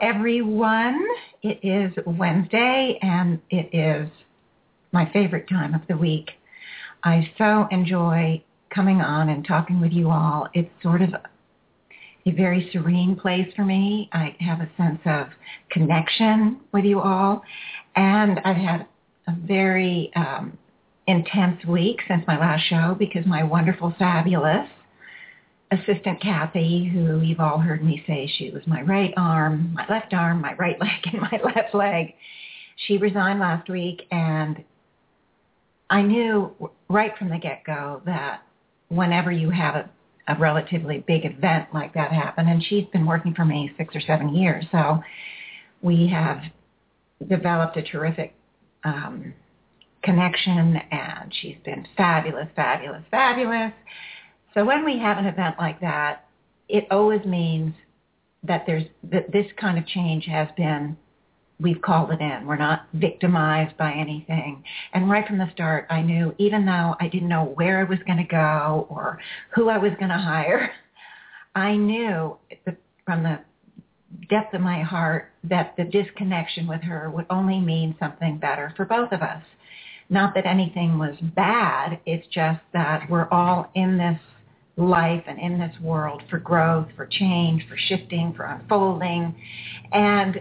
Everyone. It is Wednesday, and it is my favorite time of the week. I so enjoy coming on and talking with you all. It's sort of a very serene place for me. I have a sense of connection with you all, and I've had a very um, intense week since my last show because my wonderful, fabulous assistant Kathy, who you've all heard me say she was my right arm, my left arm, my right leg, and my left leg. She resigned last week, and I knew right from the get-go that whenever you have a, a relatively big event like that happen, and she's been working for me six or seven years, so we have developed a terrific um, connection, and she's been fabulous, fabulous, fabulous. So when we have an event like that, it always means that there's that this kind of change has been we've called it in. We're not victimized by anything. And right from the start, I knew even though I didn't know where I was going to go or who I was going to hire, I knew from the depth of my heart that the disconnection with her would only mean something better for both of us. Not that anything was bad, it's just that we're all in this life and in this world for growth, for change, for shifting, for unfolding. And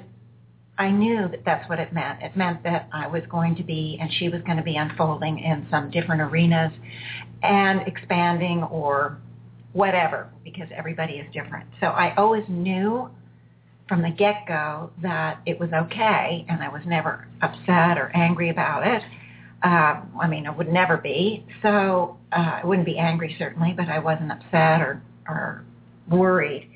I knew that that's what it meant. It meant that I was going to be, and she was going to be unfolding in some different arenas and expanding or whatever, because everybody is different. So I always knew from the get-go that it was okay, and I was never upset or angry about it. Uh, I mean, I would never be. So uh, I wouldn't be angry certainly, but I wasn't upset or or worried.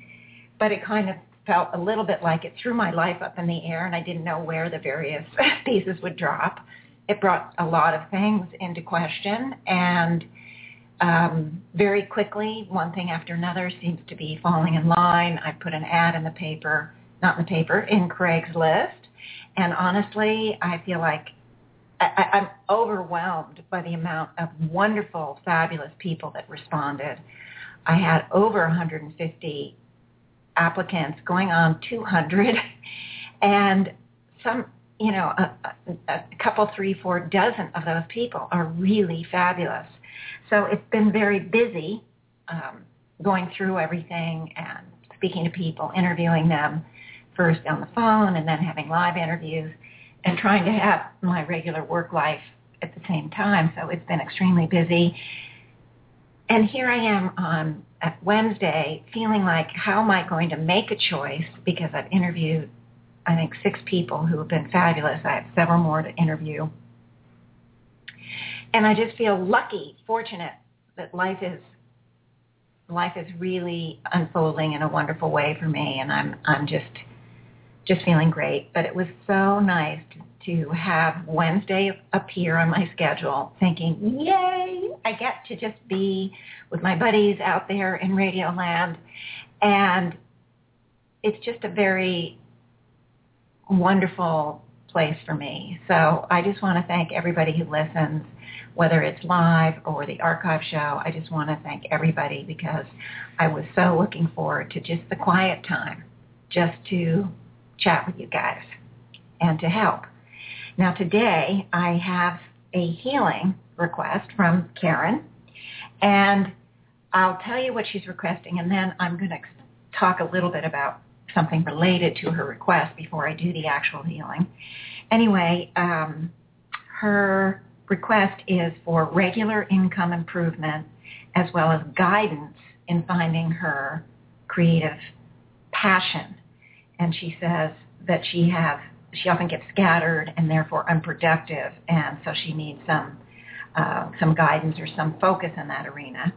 But it kind of felt a little bit like it threw my life up in the air, and I didn't know where the various pieces would drop. It brought a lot of things into question, and um, very quickly, one thing after another seems to be falling in line. I put an ad in the paper, not in the paper, in Craigslist, and honestly, I feel like I, I'm overwhelmed by the amount of wonderful, fabulous people that responded. I had over 150 applicants, going on 200, and some, you know, a, a, couple, three, four dozen of those people are really fabulous. So it's been very busy um, going through everything and speaking to people, interviewing them first on the phone and then having live interviews and trying to have my regular work life at the same time. So it's been extremely busy. And here I am on Wednesday feeling like how am I going to make a choice because I've interviewed I think six people who have been fabulous. I have several more to interview. And I just feel lucky, fortunate that life is life is really unfolding in a wonderful way for me and I'm I'm just just feeling great. But it was so nice to, to have Wednesday appear on my schedule thinking, yay, I get to just be with my buddies out there in Radio Land. And it's just a very wonderful place for me. So I just want to thank everybody who listens, whether it's live or the archive show. I just want to thank everybody because I was so looking forward to just the quiet time, just to chat with you guys and to help. Now today I have a healing request from Karen and I'll tell you what she's requesting and then I'm going to talk a little bit about something related to her request before I do the actual healing. Anyway, um, her request is for regular income improvement as well as guidance in finding her creative passion and she says that she has she often gets scattered and therefore unproductive, and so she needs some uh, some guidance or some focus in that arena.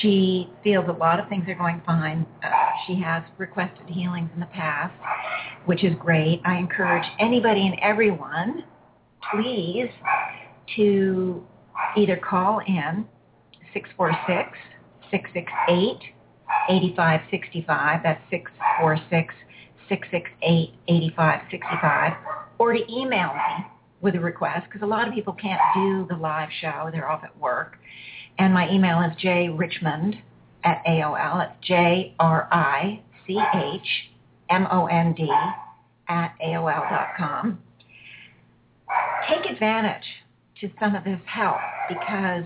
She feels a lot of things are going fine. Uh, she has requested healings in the past, which is great. I encourage anybody and everyone, please, to either call in 646 668 8565. That's 646 668 8565. Or to email me with a request because a lot of people can't do the live show. They're off at work. And my email is jrichmond at AOL. It's J-R-I-C-H-M-O-N-D at AOL.com. Take advantage to some of this help because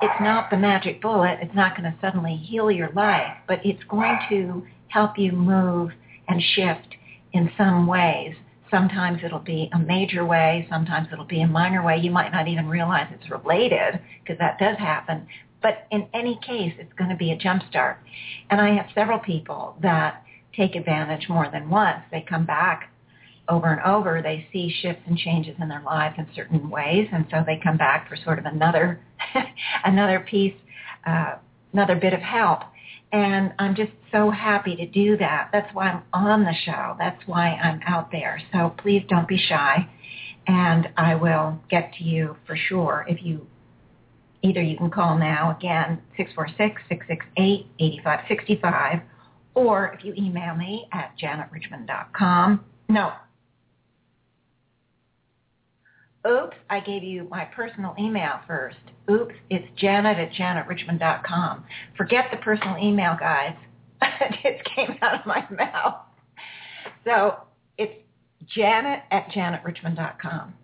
it's not the magic bullet. It's not going to suddenly heal your life, but it's going to help you move and shift in some ways. Sometimes it'll be a major way. Sometimes it'll be a minor way. You might not even realize it's related because that does happen. But in any case, it's going to be a jump start. And I have several people that take advantage more than once. They come back over and over, they see shifts and changes in their lives in certain ways, and so they come back for sort of another another piece, uh, another bit of help. And I'm just so happy to do that. That's why I'm on the show. That's why I'm out there. So please don't be shy, and I will get to you for sure. If you either you can call now again six four six six six eight eighty five sixty five, or if you email me at janetrichmond.com. No, Oops, I gave you my personal email first. Oops, it's janet at janetrichmond.com. Forget the personal email, guys. it just came out of my mouth. So it's janet at janetrichmond.com.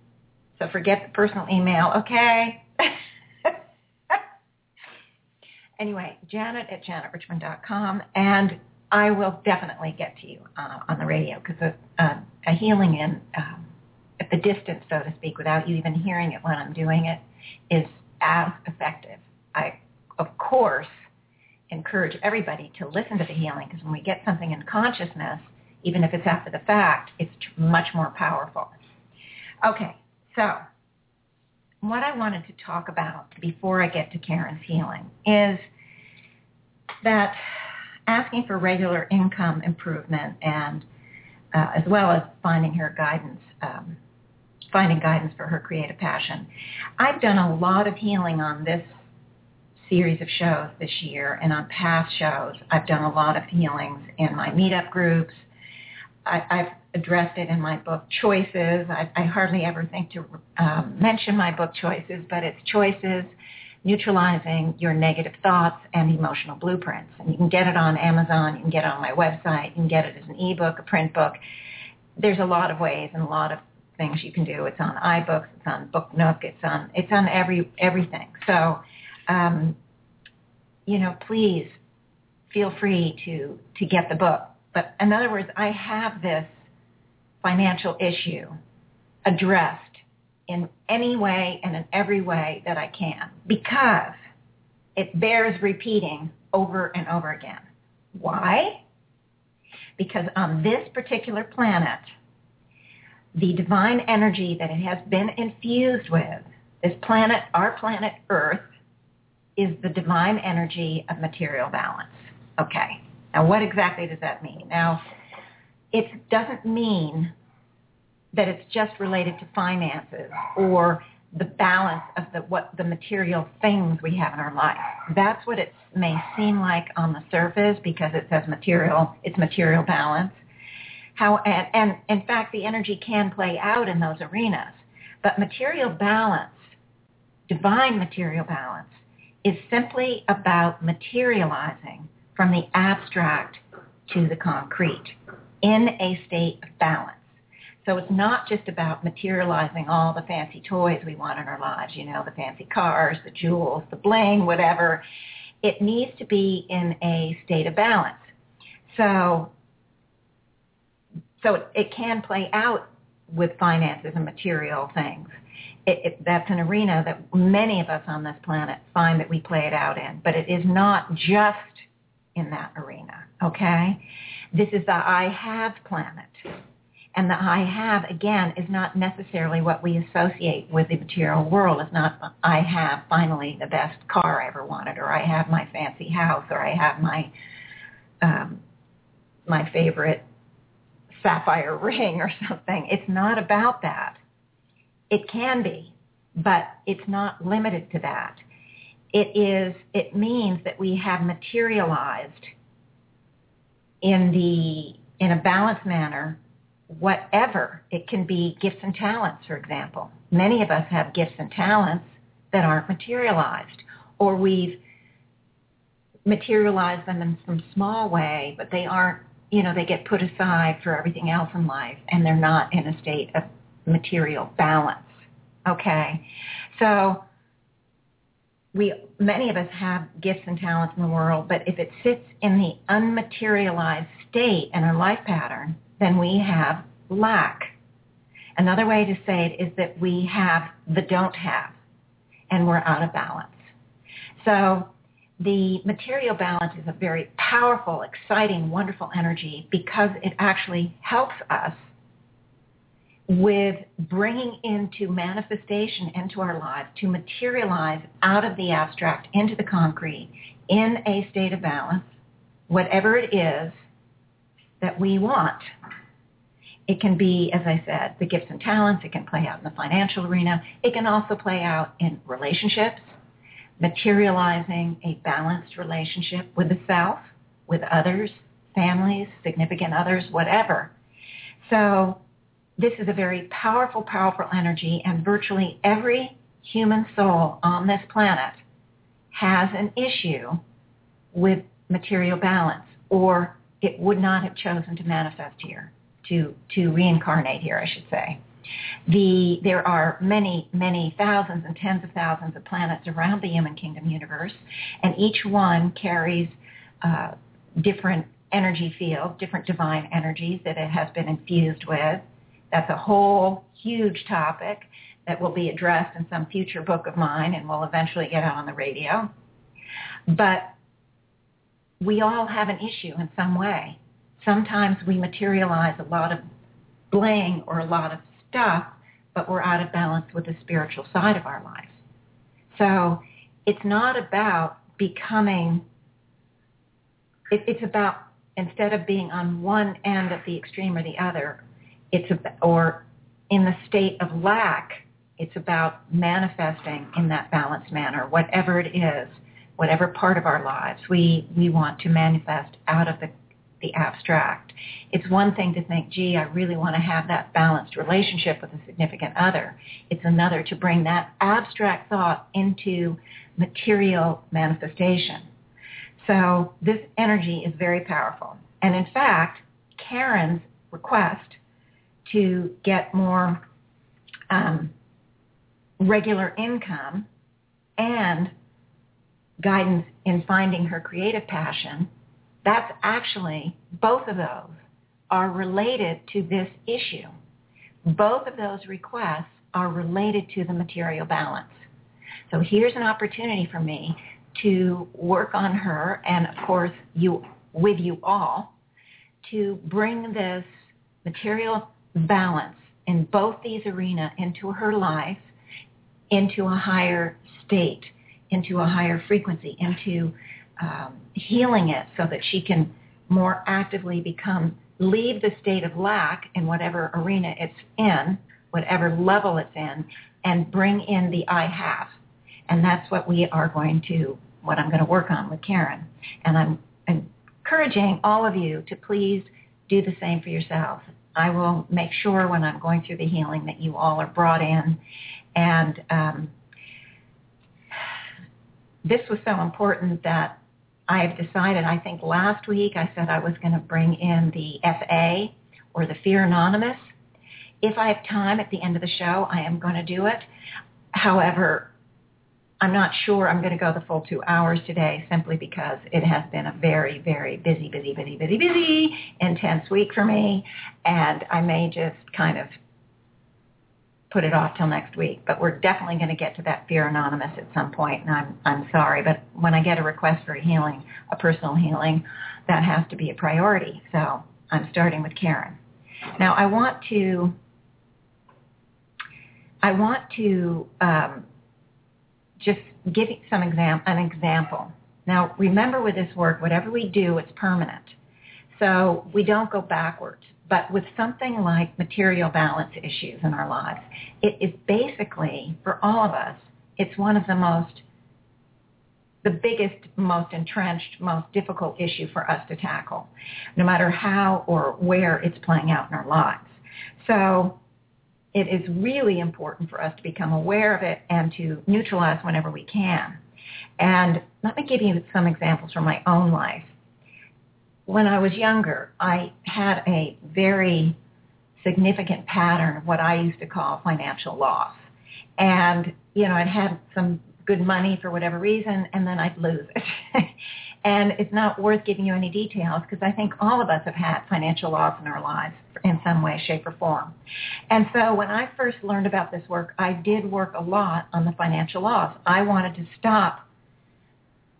So forget the personal email, okay? anyway, janet at janetrichmond.com. And I will definitely get to you uh, on the radio because a, a, a, healing in um, the distance, so to speak, without you even hearing it when I'm doing it, is as effective. I, of course, encourage everybody to listen to the healing because when we get something in consciousness, even if it's after the fact, it's much more powerful. Okay, so what I wanted to talk about before I get to Karen's healing is that asking for regular income improvement and uh, as well as finding her guidance um, finding guidance for her creative passion. I've done a lot of healing on this series of shows this year and on past shows. I've done a lot of healings in my meetup groups. I, have addressed it in my book Choices. I, I hardly ever think to um, mention my book Choices, but it's Choices, Neutralizing Your Negative Thoughts and Emotional Blueprints. And you can get it on Amazon. You can get it on my website. You can get it as an ebook, a print book. There's a lot of ways and a lot of things you can do. It's on iBooks, it's on Book Nook, it's on it's on every everything. So, um, you know, please feel free to to get the book. But in other words, I have this financial issue addressed in any way and in every way that I can because it bears repeating over and over again. Why? Because on this particular planet, the divine energy that it has been infused with, this planet, our planet Earth, is the divine energy of material balance. Okay. Now what exactly does that mean? Now, it doesn't mean that it's just related to finances or the balance of the what the material things we have in our life. That's what it may seem like on the surface because it says material, it's material balance how and, and in fact the energy can play out in those arenas. But material balance, divine material balance, is simply about materializing from the abstract to the concrete in a state of balance. So it's not just about materializing all the fancy toys we want in our lives, you know, the fancy cars, the jewels, the bling, whatever. It needs to be in a state of balance. So so it, can play out with finances and material things. It, it, that's an arena that many of us on this planet find that we play it out in, but it is not just in that arena, okay? This is the I have planet. And the I have, again, is not necessarily what we associate with the material world. It's not, I have finally the best car I ever wanted, or I have my fancy house, or I have my, um, my favorite sapphire ring or something. It's not about that. It can be, but it's not limited to that. It is, it means that we have materialized in the, in a balanced manner whatever. It can be gifts and talents, for example. Many of us have gifts and talents that aren't materialized, or we've materialized them in some small way, but they aren't, you know, they get put aside for everything else in life, and they're not in a state of material balance. Okay, so we many of us have gifts and talents in the world, but if it sits in the unmaterialized state in our life pattern, then we have lack. Another way to say it is that we have the don't have, and we're out of balance. So the material balance is a very powerful, exciting, wonderful energy because it actually helps us with bringing into manifestation into our lives to materialize out of the abstract into the concrete in a state of balance, whatever it is that we want. It can be, as I said, the gifts and talents. It can play out in the financial arena. It can also play out in relationships, materializing a balanced relationship with the self, with others, families, significant others, whatever. So this is a very powerful, powerful energy, and virtually every human soul on this planet has an issue with material balance, or it would not have chosen to manifest here, to, to reincarnate here, I should say. The, there are many, many thousands and tens of thousands of planets around the human kingdom universe, and each one carries uh, different energy fields, different divine energies that it has been infused with. That's a whole huge topic that will be addressed in some future book of mine and will eventually get out on the radio. But we all have an issue in some way. Sometimes we materialize a lot of bling or a lot of stuff, but we're out of balance with the spiritual side of our life. So it's not about becoming, it, it's about instead of being on one end of the extreme or the other, it's a, or in the state of lack, it's about manifesting in that balanced manner, whatever it is, whatever part of our lives we, we want to manifest out of the, the abstract. It's one thing to think, gee, I really want to have that balanced relationship with a significant other. It's another to bring that abstract thought into material manifestation. So this energy is very powerful. And in fact, Karen's request to get more um, regular income and guidance in finding her creative passion, that's actually, both of those are related to this issue. Both of those requests are related to the material balance. So here's an opportunity for me to work on her and of course you with you all to bring this material balance in both these arenas into her life, into a higher state, into a higher frequency, into um, healing it so that she can more actively become, leave the state of lack in whatever arena it's in, whatever level it's in, and bring in the I have. And that's what we are going to, what I'm going to work on with Karen. And I'm encouraging all of you to please do the same for yourselves. I will make sure when I'm going through the healing that you all are brought in. And um, this was so important that I have decided, I think last week I said I was going to bring in the FA or the Fear Anonymous. If I have time at the end of the show, I am going to do it. However, I'm not sure I'm going to go the full two hours today simply because it has been a very, very busy, busy, busy, busy, busy, intense week for me. And I may just kind of put it off till next week. But we're definitely going to get to that Fear Anonymous at some point. And I'm, I'm sorry, but when I get a request for a healing, a personal healing, that has to be a priority. So I'm starting with Karen. Now, I want to I want to um, just give some exam- an example. Now, remember with this work, whatever we do, it's permanent. So we don't go backwards. But with something like material balance issues in our lives, it is basically, for all of us, it's one of the most, the biggest, most entrenched, most difficult issue for us to tackle, no matter how or where it's playing out in our lives. So it is really important for us to become aware of it and to neutralize whenever we can. And let me give you some examples from my own life. When I was younger, I had a very significant pattern of what I used to call financial loss. And, you know, I'd had some good money for whatever reason, and then I'd lose it. and it's not worth giving you any details because I think all of us have had financial loss in our lives in some way, shape, or form. And so when I first learned about this work, I did work a lot on the financial loss. I wanted to stop.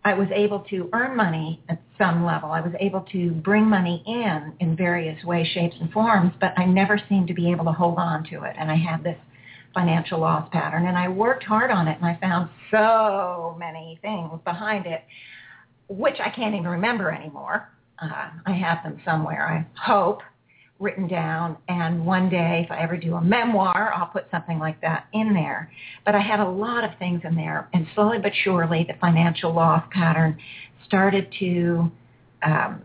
I was able to earn money at some level. I was able to bring money in in various ways, shapes, and forms, but I never seemed to be able to hold on to it. And I had this financial loss pattern. And I worked hard on it, and I found so many things behind it, which I can't even remember anymore. Uh, I have them somewhere, I hope written down and one day if I ever do a memoir, I'll put something like that in there. But I had a lot of things in there and slowly but surely the financial loss pattern started to um,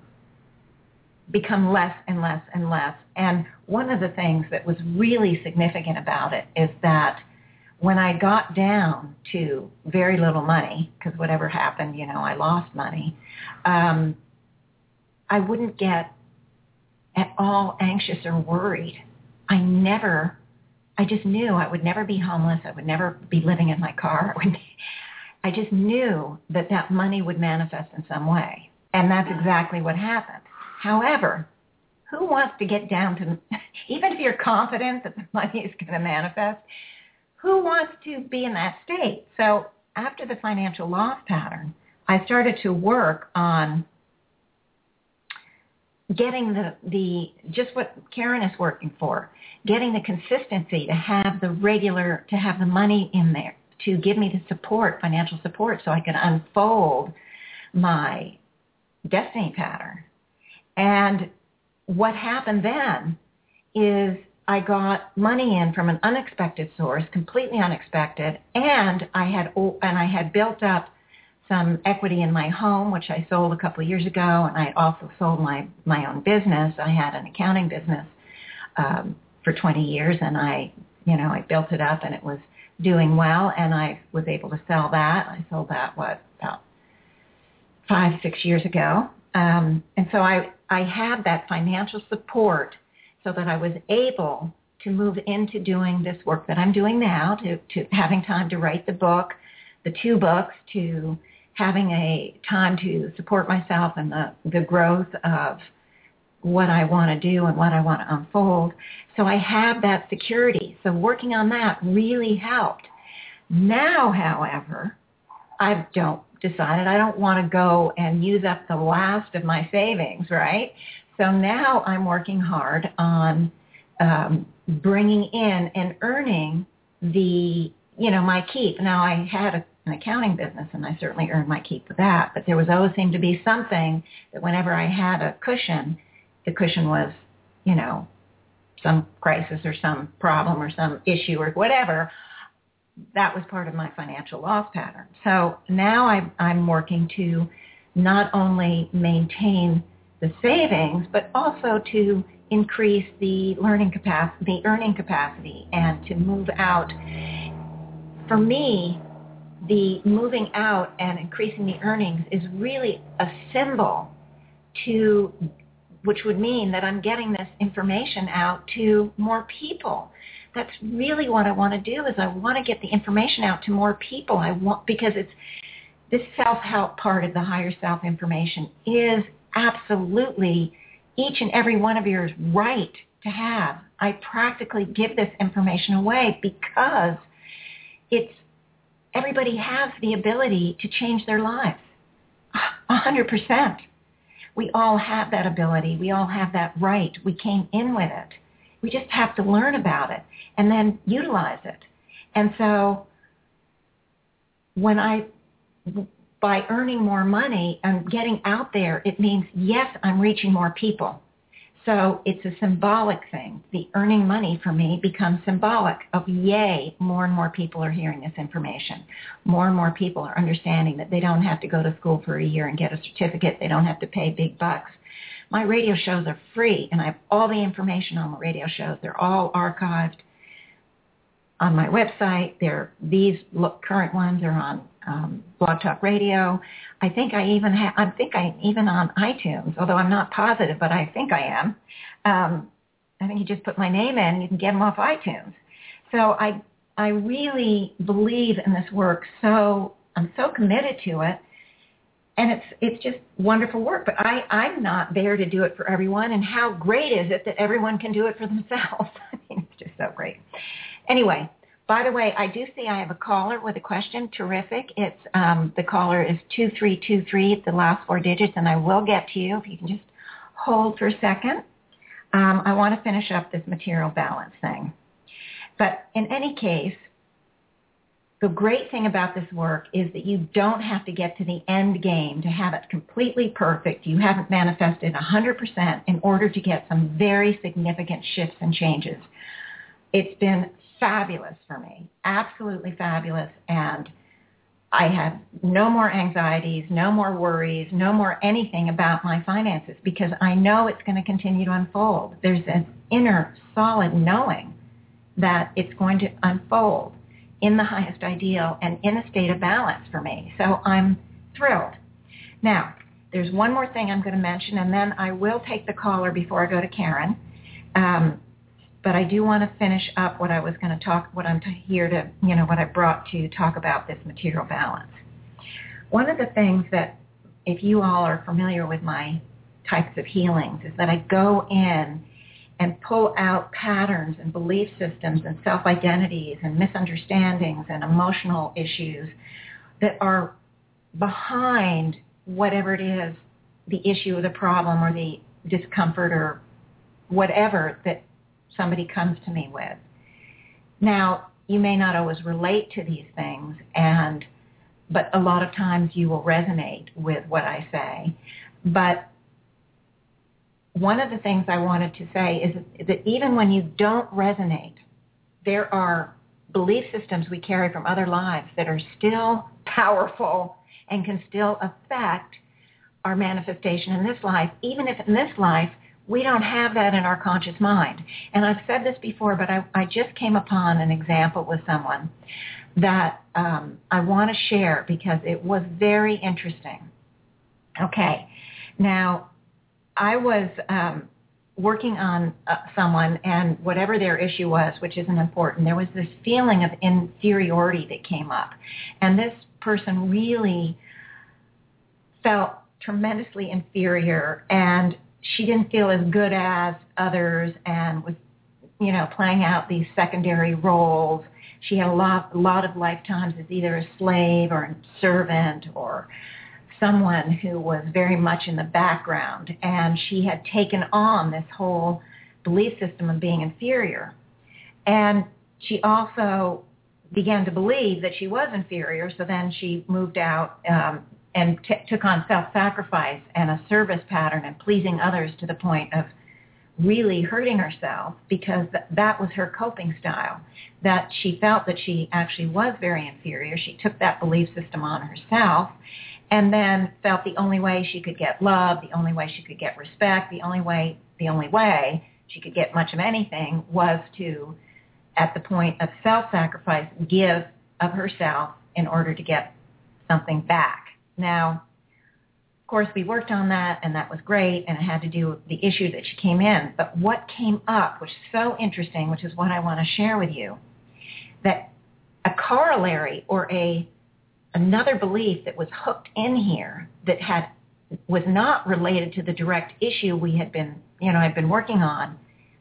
become less and less and less. And one of the things that was really significant about it is that when I got down to very little money, because whatever happened, you know, I lost money, um, I wouldn't get at all anxious or worried. I never, I just knew I would never be homeless. I would never be living in my car. I, just knew that that money would manifest in some way. And that's exactly what happened. However, who wants to get down to, even if you're confident that the money is going to manifest, who wants to be in that state? So after the financial loss pattern, I started to work on getting the, the just what Karen is working for, getting the consistency to have the regular, to have the money in there to give me the support, financial support, so I can unfold my destiny pattern. And what happened then is I got money in from an unexpected source, completely unexpected, and I had and I had built up some equity in my home, which I sold a couple of years ago, and I also sold my my own business. I had an accounting business um, for 20 years, and I, you know, I built it up, and it was doing well, and I was able to sell that. I sold that what about five six years ago, um, and so I I had that financial support so that I was able to move into doing this work that I'm doing now, to, to having time to write the book, the two books, to having a time to support myself and the, the growth of what I want to do and what I want to unfold. So I have that security. So working on that really helped. Now, however, I don't decided I don't want to go and use up the last of my savings, right? So now I'm working hard on um, bringing in and earning the, you know, my keep. Now I had a an accounting business, and I certainly earned my keep with that. But there was always seemed to be something that whenever I had a cushion, the cushion was, you know, some crisis or some problem or some issue or whatever. That was part of my financial loss pattern. So now I'm, I'm working to not only maintain the savings, but also to increase the learning capacity, the earning capacity, and to move out. For me, the moving out and increasing the earnings is really a symbol to which would mean that I'm getting this information out to more people. That's really what I want to do is I want to get the information out to more people. I want because it's this self-help part of the higher self information is absolutely each and every one of yours right to have. I practically give this information away because it's everybody has the ability to change their lives. A hundred percent. We all have that ability. We all have that right. We came in with it. We just have to learn about it and then utilize it. And so when I, by earning more money and getting out there, it means, yes, I'm reaching more people. So it's a symbolic thing. The earning money for me becomes symbolic of yay, more and more people are hearing this information. More and more people are understanding that they don't have to go to school for a year and get a certificate. They don't have to pay big bucks. My radio shows are free and I have all the information on the radio shows. They're all archived on my website. They're, these look, current ones are on um, Blog Talk Radio. I think I even have, I think I even on iTunes, although I'm not positive, but I think I am. Um, I think you just put my name in and you can get them off iTunes. So I, I really believe in this work. So I'm so committed to it. And it's, it's just wonderful work. But I, I'm not there to do it for everyone. And how great is it that everyone can do it for themselves? I mean, it's just so great. Anyway, by the way, I do see I have a caller with a question. Terrific. It's um, the caller is two three two three. The last four digits, and I will get to you if you can just hold for a second. Um, I want to finish up this material balance thing. But in any case, the great thing about this work is that you don't have to get to the end game to have it completely perfect. You haven't manifested 100% in order to get some very significant shifts and changes. It's been fabulous for me, absolutely fabulous. And I have no more anxieties, no more worries, no more anything about my finances because I know it's going to continue to unfold. There's an inner solid knowing that it's going to unfold in the highest ideal and in a state of balance for me. So I'm thrilled. Now, there's one more thing I'm going to mention, and then I will take the caller before I go to Karen. Um, but I do want to finish up what I was going to talk, what I'm here to, you know, what I brought to talk about this material balance. One of the things that, if you all are familiar with my types of healings, is that I go in and pull out patterns and belief systems and self-identities and misunderstandings and emotional issues that are behind whatever it is, the issue or the problem or the discomfort or whatever that somebody comes to me with. Now, you may not always relate to these things and but a lot of times you will resonate with what I say. But one of the things I wanted to say is that even when you don't resonate, there are belief systems we carry from other lives that are still powerful and can still affect our manifestation in this life, even if in this life we don't have that in our conscious mind. And I've said this before, but I, I just came upon an example with someone that um, I want to share because it was very interesting. Okay, now I was um, working on uh, someone and whatever their issue was, which isn't important, there was this feeling of inferiority that came up. And this person really felt tremendously inferior and she didn't feel as good as others and was, you know, playing out these secondary roles. She had a lot, a lot of lifetimes as either a slave or a servant or someone who was very much in the background. And she had taken on this whole belief system of being inferior. And she also began to believe that she was inferior. So then she moved out um, and t- took on self-sacrifice and a service pattern and pleasing others to the point of really hurting herself because th- that was her coping style, that she felt that she actually was very inferior. She took that belief system on herself and then felt the only way she could get love, the only way she could get respect, the only way, the only way she could get much of anything was to, at the point of self-sacrifice, give of herself in order to get something back. Now, of course, we worked on that, and that was great, and it had to do with the issue that she came in. But what came up, which is so interesting, which is what I want to share with you, that a corollary or a another belief that was hooked in here that had was not related to the direct issue we had been, you know, I'd been working on,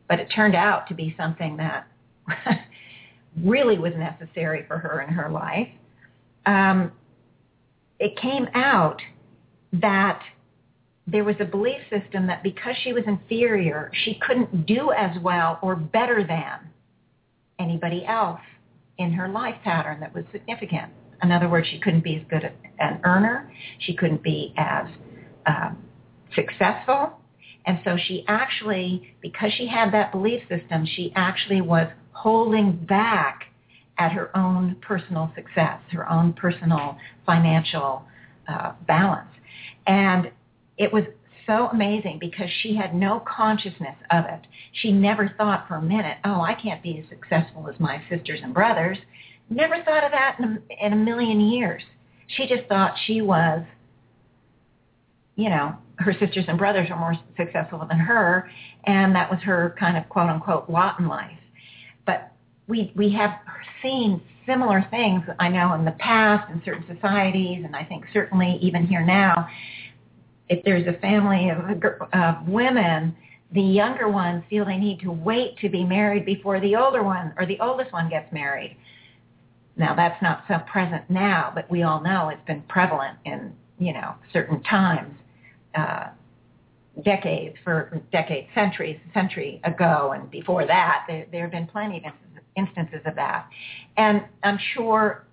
but it turned out to be something that really was necessary for her in her life. Um, it came out that there was a belief system that because she was inferior, she couldn't do as well or better than anybody else in her life pattern that was significant. In other words, she couldn't be as good an earner. She couldn't be as uh, successful. And so she actually, because she had that belief system, she actually was holding back at her own personal success, her own personal financial uh, balance. And it was so amazing because she had no consciousness of it. She never thought for a minute, oh, I can't be as successful as my sisters and brothers. Never thought of that in a, in a million years. She just thought she was, you know, her sisters and brothers are more successful than her, and that was her kind of quote unquote lot in life. We we have seen similar things, I know, in the past in certain societies, and I think certainly even here now. If there's a family of, of women, the younger ones feel they need to wait to be married before the older one or the oldest one gets married. Now that's not so present now, but we all know it's been prevalent in you know certain times uh, decades, for decades, centuries, century ago, and before that, there, there have been plenty of instances of that. And I'm sure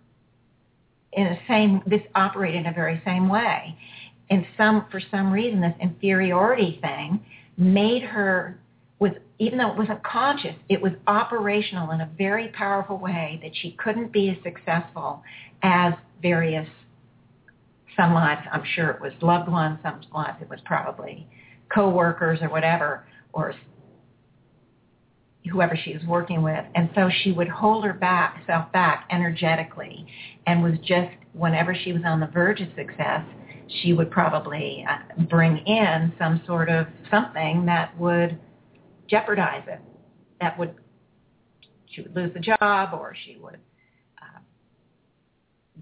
in the same, this operated in a very same way. In some, for some reason, this inferiority thing made her was even though it wasn't conscious, it was operational in a very powerful way that she couldn't be as successful as various some lives, I'm sure it was loved ones. Some lives it was probably coworkers or whatever, or whoever she was working with. And so she would hold her back, self back energetically and was just, whenever she was on the verge of success, she would probably uh, bring in some sort of something that would jeopardize it. That would, she would lose the job or she would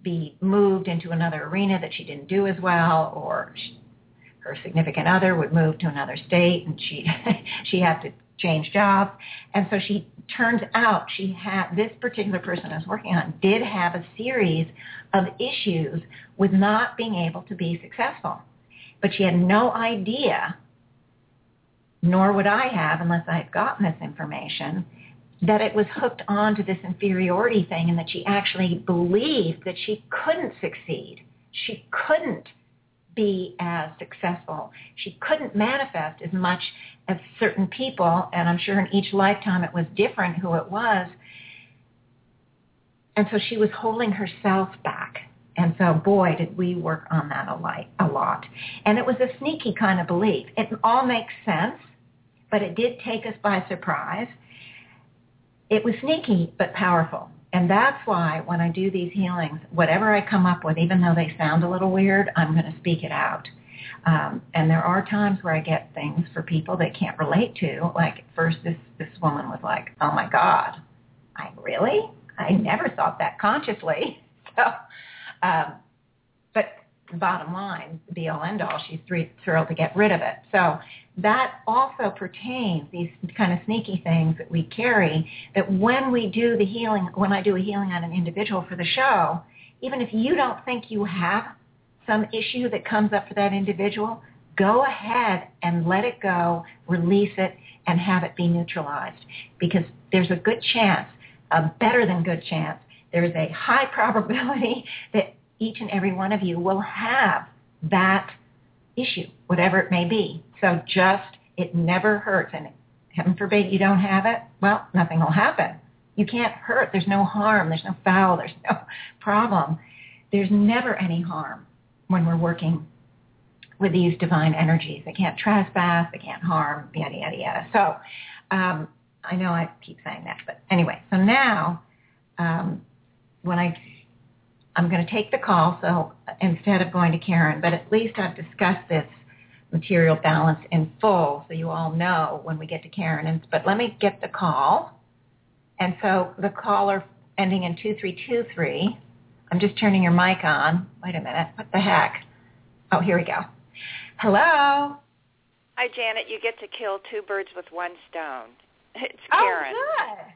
be moved into another arena that she didn't do as well, or she, her significant other would move to another state and she she had to change jobs. And so she turns out she had this particular person I was working on did have a series of issues with not being able to be successful. But she had no idea, nor would I have unless I had gotten this information, that it was hooked on to this inferiority thing and that she actually believed that she couldn't succeed. She couldn't be as successful. She couldn't manifest as much as certain people, and I'm sure in each lifetime it was different who it was. And so she was holding herself back. And so, boy, did we work on that a lot. And it was a sneaky kind of belief. It all makes sense, but it did take us by surprise it was sneaky but powerful. And that's why when I do these healings, whatever I come up with, even though they sound a little weird, I'm going to speak it out. Um, and there are times where I get things for people they can't relate to. Like at first, this this woman was like, "Oh my God, I really? I never thought that consciously." So, um, bottom line, be all end all, she's thrilled to get rid of it. So that also pertains, these kind of sneaky things that we carry, that when we do the healing, when I do a healing on an individual for the show, even if you don't think you have some issue that comes up for that individual, go ahead and let it go, release it, and have it be neutralized. Because there's a good chance, a better than good chance, there's a high probability that each and every one of you will have that issue, whatever it may be. So just, it never hurts. And heaven forbid you don't have it, well, nothing will happen. You can't hurt. There's no harm. There's no foul. There's no problem. There's never any harm when we're working with these divine energies. They can't trespass. They can't harm, yada, yada, yada. So um, I know I keep saying that. But anyway, so now um, when I I'm going to take the call, so instead of going to Karen, but at least I've discussed this material balance in full, so you all know when we get to Karen. And, but let me get the call. And so the caller ending in 2323, I'm just turning your mic on. Wait a minute. What the heck? Oh, here we go. Hello. Hi, Janet. You get to kill two birds with one stone. It's oh, Karen. Oh, good.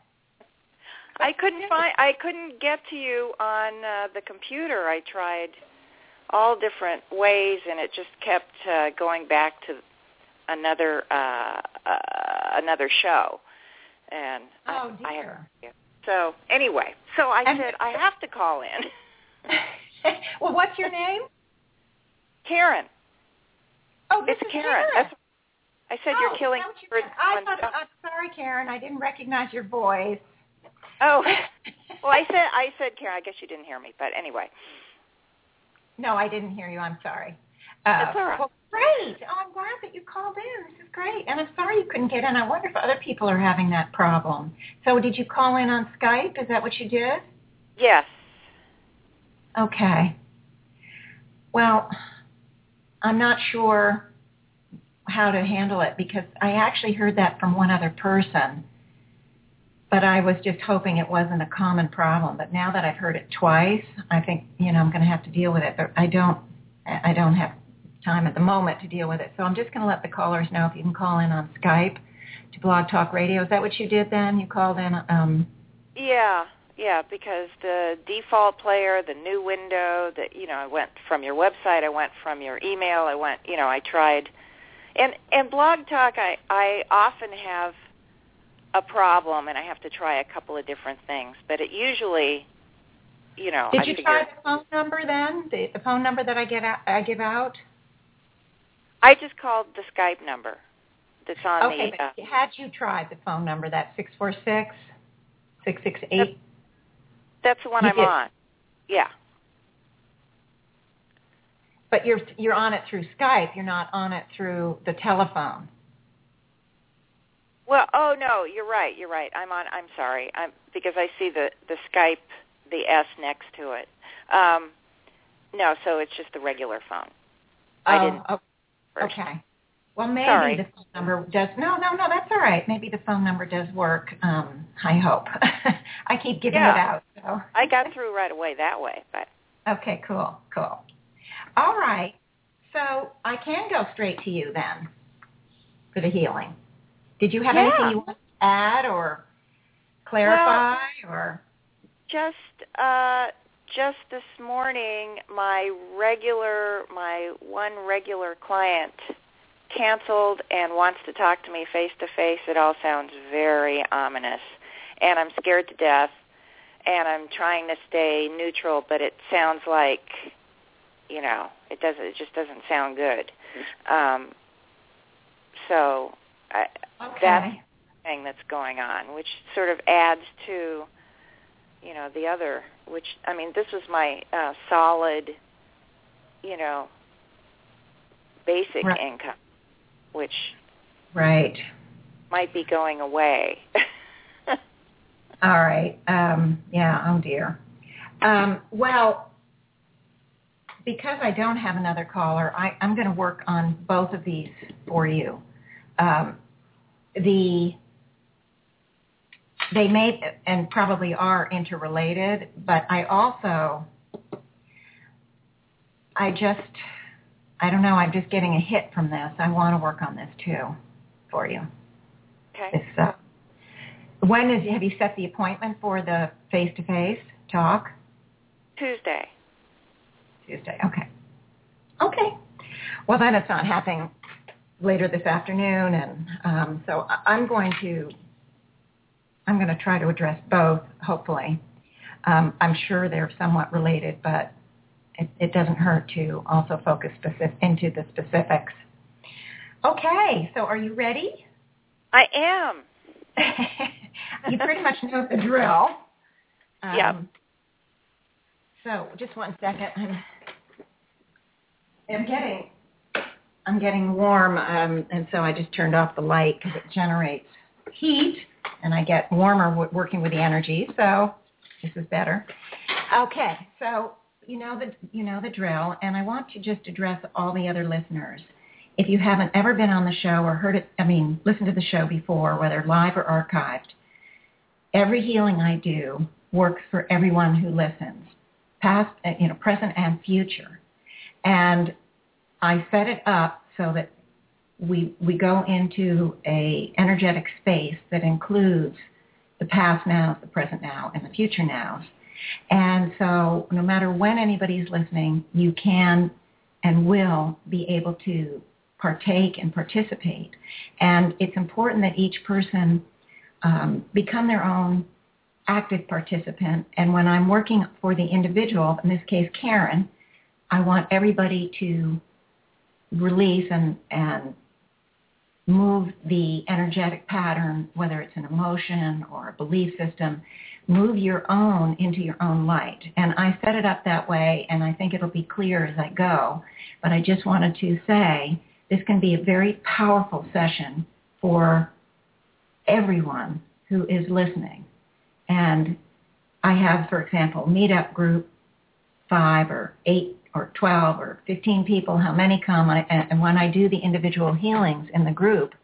I couldn't find. I couldn't get to you on uh, the computer. I tried all different ways, and it just kept uh, going back to another uh, uh, another show. And oh I, dear. I, so anyway, so I And- said I have to call in. well, what's your name? Karen, Oh, this it's is Karen. That's, I said oh, you're killing is that what you? I thought. I'm sorry, Karen. I didn't recognize your voice. Oh, well, I said I said Karen. I guess you didn't hear me, but anyway. No, I didn't hear you. I'm sorry. Uh, That's all right. Well, great. Oh, I'm glad that you called in. This is great. And I'm sorry you couldn't get in. I wonder if other people are having that problem. So did you call in on Skype? Is that what you did? Yes. Okay. Well, I'm not sure how to handle it because I actually heard that from one other person. But I was just hoping it wasn't a common problem. But now that I've heard it twice, I think, you know, I'm going to have to deal with it. But I don't I don't have time at the moment to deal with it. So I'm just going to let the callers know if you can call in on Skype to Blog Talk Radio. Is that what you did then? You called in um Yeah, yeah, because the default player, the new window, that you know, I went from your website, I went from your email, I went, you know, I tried, and and Blog Talk, I I often have a problem, and I have to try a couple of different things, but it usually, you know, Did I you figure, try the phone number then? The, the phone number that I get out, I give out? I just called the Skype number that's on Okay, the. Uh, but had you tried the phone number, that six four six six six eight? that's the one you I'm did. on. Yeah. But you're you're on it through Skype. You're not on it through the telephone. Well, oh no, you're right. You're right. I'm on. I'm sorry. I'm because I see the the Skype, the S next to it. Um, no, so it's just the regular phone. I Oh, didn't oh, first. okay. Well, maybe Sorry. the phone number does. No, no, no. That's all right. Maybe the phone number does work. Um, I hope. I keep giving Yeah. it out. So. I got through right away that way, but Okay, cool, cool. All right. So I can go straight to you then for the healing. Did you have Yeah. anything you want to add or clarify or? just uh just this morning my regular my one regular client canceled and wants to talk to me face to face it all sounds very ominous. And i'm scared to death. And i'm trying to stay neutral but it sounds like you know it doesn't it just doesn't sound good. Um so i Okay. That's- thing that's going on which sort of adds to you know the other which i mean this was my uh solid you know basic Right. income which right. might be going away All right. Um, yeah. Oh dear. Um, well, because I don't have another caller, I, I'm going to work on both of these for you. Um, the they may and probably are interrelated, but I also I just I don't know. I'm just getting a hit from this. I want to work on this too for you. okay uh, when is have you set the appointment for the face to face talk? tuesday Tuesday. Okay. Okay. Well, then it's not happening later this afternoon, and um, so I'm going to I'm going to try to address both. Hopefully, um, I'm sure they're somewhat related, but it, it doesn't hurt to also focus specific, into the specifics. Okay. So, are you ready? i am you pretty much know the drill. Um, Yep. So just one second. I'm, I'm getting I'm getting warm, um, and so I just turned off the light because it generates heat, and I get warmer w- working with the energy. So this is better. Okay, so you know the you know the drill, and I want to just address all the other listeners. If you haven't ever been on the show or heard it, I mean, listened to the show before, whether live or archived, every healing I do works for everyone who listens, past, uh, you know, present and future. And I set it up so that we we go into a energetic space that includes the past nows, the present now, and the future nows. And so no matter when anybody's listening, you can and will be able to partake and participate. And it's important that each person um, become their own active participant. And when I'm working for the individual, in this case Karen, I want everybody to release and, and move the energetic pattern, whether it's an emotion or a belief system, move your own into your own light. And I set it up that way, and I think it'll be clear as I go. But I just wanted to say this can be a very powerful session for everyone who is listening. And I have, for example, meetup group five or eight or 12 or 15 people, how many come. and when I do the individual healings in the group,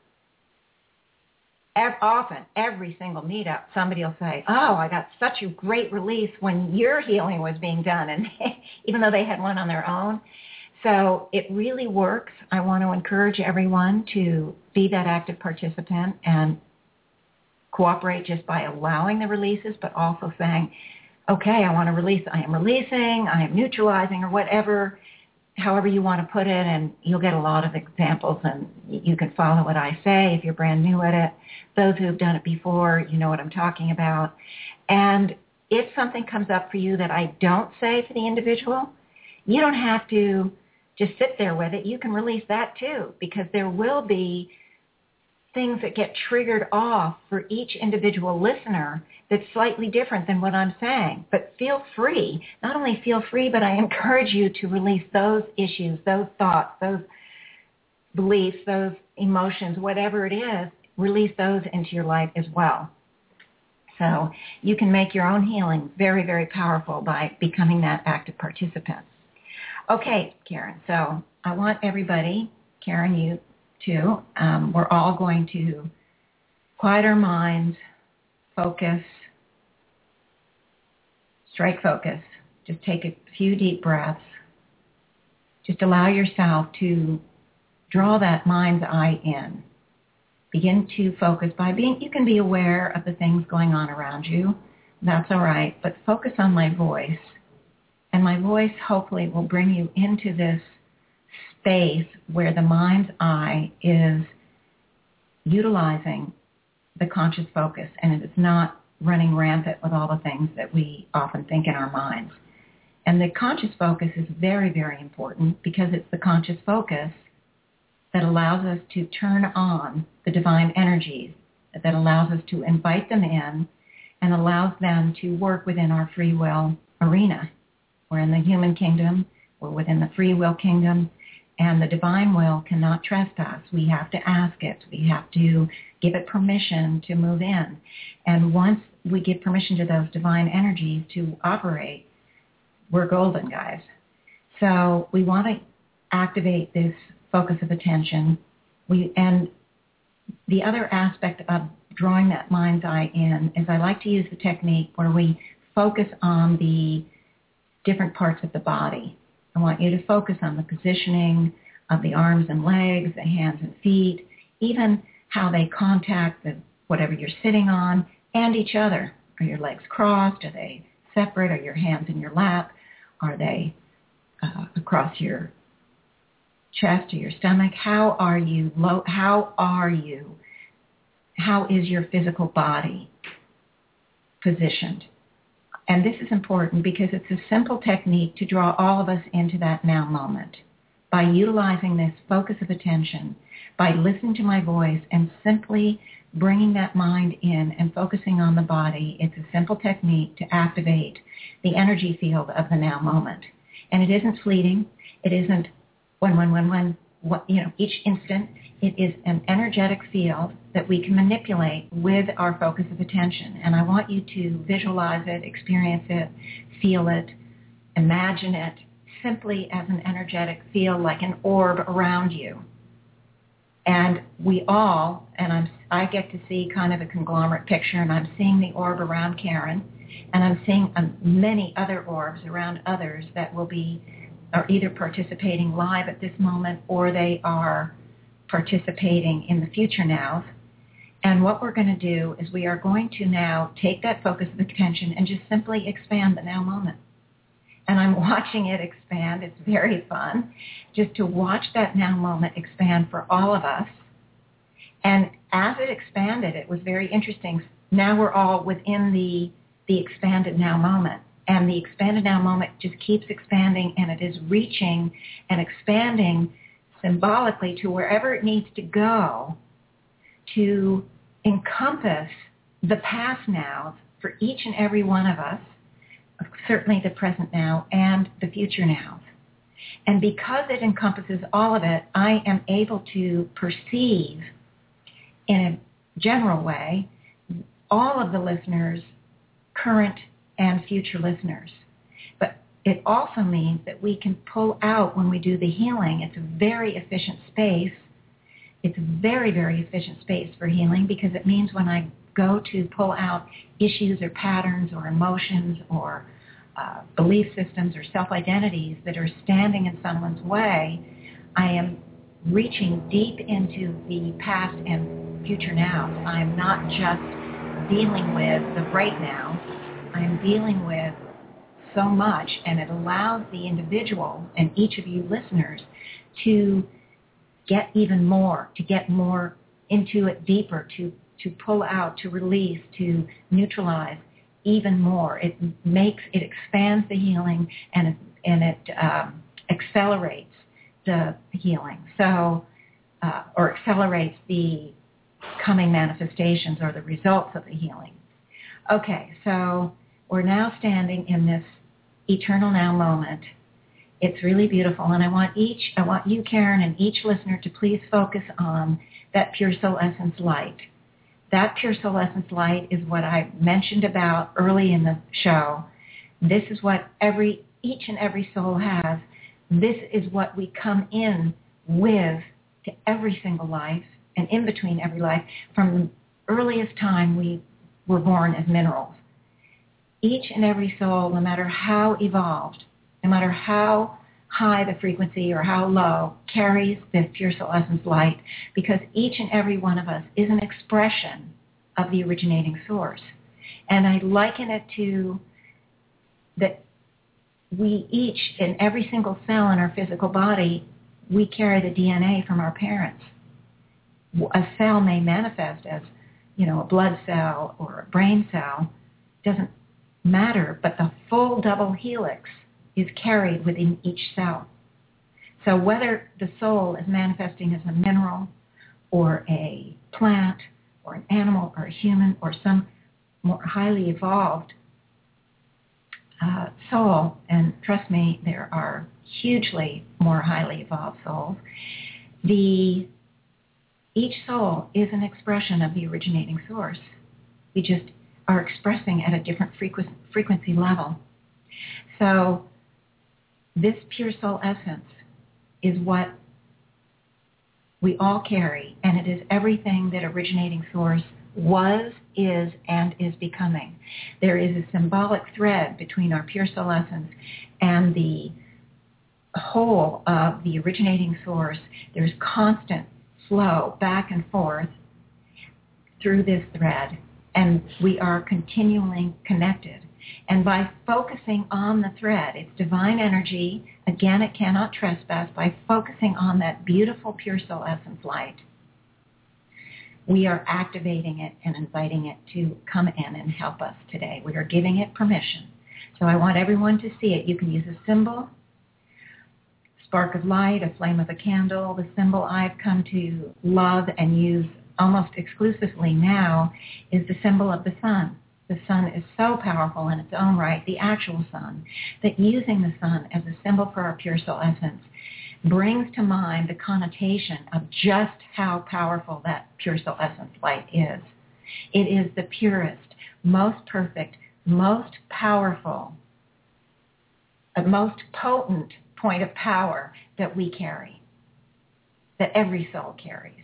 often, every single meetup, somebody will say, oh, I got such a great release when your healing was being done. And even though they had one on their own. So it really works. I want to encourage everyone to be that active participant and cooperate just by allowing the releases, but also saying, okay, I want to release, I am releasing, I am neutralizing, or whatever, however you want to put it, and you'll get a lot of examples, and you can follow what I say if you're brand new at it. Those who have done it before, you know what I'm talking about. And if something comes up for you that I don't say for the individual, you don't have to just sit there with it. You can release that too, because there will be things that get triggered off for each individual listener that's slightly different than what I'm saying. But feel free, not only feel free, but I encourage you to release those issues, those thoughts, those beliefs, those emotions, whatever it is, release those into your life as well. So you can make your own healing very, very powerful by becoming that active participant. Okay, Karen, so I want everybody, Karen, you um, we're all going to quiet our minds, focus, strike focus. Just take a few deep breaths. Just allow yourself to draw that mind's eye in. Begin to focus by being, you can be aware of the things going on around you. That's all right. But focus on my voice. And my voice hopefully will bring you into this space where the mind's eye is utilizing the conscious focus and it is not running rampant with all the things that we often think in our minds. And the conscious focus is very, very important because it's the conscious focus that allows us to turn on the divine energies, that allows us to invite them in and allows them to work within our free will arena. We're in the human kingdom. We're within the free will kingdom. And the divine will cannot trespass. We have to ask it. We have to give it permission to move in. And once we give permission to those divine energies to operate, we're golden, guys. So we want to activate this focus of attention. We and the other aspect of drawing that mind's eye in is I like to use the technique where we focus on the different parts of the body. I want you to focus on the positioning of the arms and legs, the hands and feet, even how they contact the, whatever you're sitting on and each other. Are your legs crossed? Are they separate? Are your hands in your lap? Are they uh, across your chest or your stomach? How are you? How are you? How is your physical body positioned? And this is important because it's a simple technique to draw all of us into that now moment. By utilizing this focus of attention, by listening to my voice and simply bringing that mind in and focusing on the body, it's a simple technique to activate the energy field of the now moment. And it isn't fleeting. It isn't one, one, one, one, you know, each instant. It is an energetic field that we can manipulate with our focus of attention. And I want you to visualize it, experience it, feel it, imagine it simply as an energetic field like an orb around you. And we all, and I'm, I get to see kind of a conglomerate picture, and I'm seeing the orb around Karen, and I'm seeing um, many other orbs around others that will be are either participating live at this moment or they are participating in the future now. And what we're going to do is we are going to now take that focus of attention and just simply expand the now moment. And I'm watching it expand. It's very fun just to watch that now moment expand for all of us. And as it expanded, it was very interesting. Now we're all within the, the expanded now moment. And the expanded now moment just keeps expanding and it is reaching and expanding symbolically to wherever it needs to go to encompass the past now for each and every one of us, certainly the present now and the future now. And because it encompasses all of it, I am able to perceive in a general way all of the listeners, current and future listeners. It also means that we can pull out when we do the healing. It's a very efficient space it's a very, very efficient space for healing because it means when I go to pull out issues or patterns or emotions or uh, belief systems or self-identities that are standing in someone's way, I am reaching deep into the past and future now. I'm not just dealing with the right now. I'm dealing with so much and it allows the individual and each of you listeners to get even more, to get more into it deeper, to, to pull out, to release, to neutralize even more. It makes, it expands the healing and it, and it um, accelerates the healing. So, uh, or accelerates the coming manifestations or the results of the healing. Okay, so we're now standing in this eternal now moment it's really beautiful. And I want each, I want you, Karen, and each listener to please focus on that pure soul essence light. That pure soul essence light is what I mentioned about early in the show. This is what every, each and every soul has. This is what we come in with to every single life and in between every life from the earliest time we were born as minerals. Each and every soul, no matter how evolved, no matter how high the frequency or how low, carries this pure soul essence light because each and every one of us is an expression of the originating source. And I liken it to that we each, in every single cell in our physical body, we carry the DNA from our parents. A cell may manifest as, you know, a blood cell or a brain cell. Doesn't matter, but the full double helix is carried within each cell. So whether the soul is manifesting as a mineral or a plant or an animal or a human or some more highly evolved uh, soul, and trust me, there are hugely more highly evolved souls, the each soul is an expression of the originating source. We just are expressing at a different frequency level. So this pure soul essence is what we all carry, and it is everything that originating source was, is, and is becoming. There is a symbolic thread between our pure soul essence and the whole of the originating source. There's constant flow back and forth through this thread, and we are continually connected. And by focusing on the thread, it's divine energy. Again, it cannot trespass. By focusing on that beautiful pure soul essence light, we are activating it and inviting it to come in and help us today. We are giving it permission. So I want everyone to see it. You can use a symbol, spark of light, a flame of a candle. The symbol I've come to love and use almost exclusively now is the symbol of the sun the sun is so powerful in its own right, the actual sun, that using the sun as a symbol for our pure soul essence brings to mind the connotation of just how powerful that pure soul essence light is. It is the purest, most perfect, most powerful, most potent point of power that we carry, that every soul carries.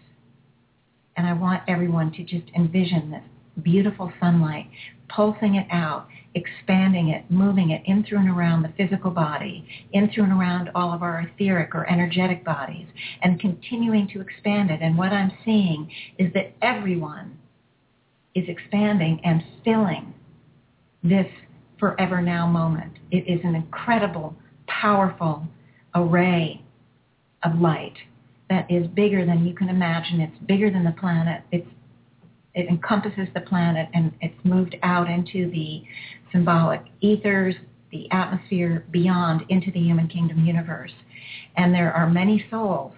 And I want everyone to just envision this beautiful sunlight, pulsing it out, expanding it, moving it in through and around the physical body, in through and around all of our etheric or energetic bodies, and continuing to expand it. And what I'm seeing is that everyone, is expanding and filling this forever now moment. It is an incredible, powerful array of light that is bigger than you can imagine. It's bigger than the planet. It's, it encompasses the planet and it's moved out into the symbolic ethers, the atmosphere beyond into the human kingdom universe. And there are many souls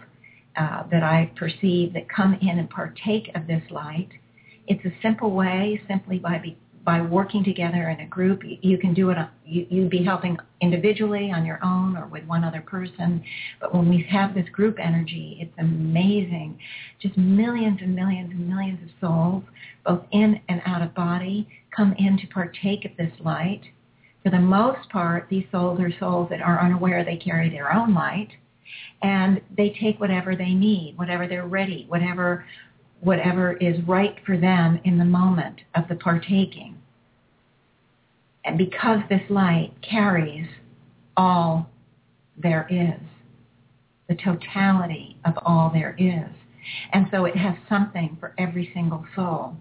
uh, that I perceive that come in and partake of this light. It's a simple way, simply by be, by working together in a group. You can do it. You, you'd be helping individually on your own or with one other person. But when we have this group energy, it's amazing. Just millions and millions and millions of souls, both in and out of body, come in to partake of this light. For the most part, these souls are souls that are unaware they carry their own light and they take whatever they need, whatever they're ready, whatever whatever is right for them in the moment of the partaking. And because this light carries all there is, the totality of all there is. And so it has something for every single soul.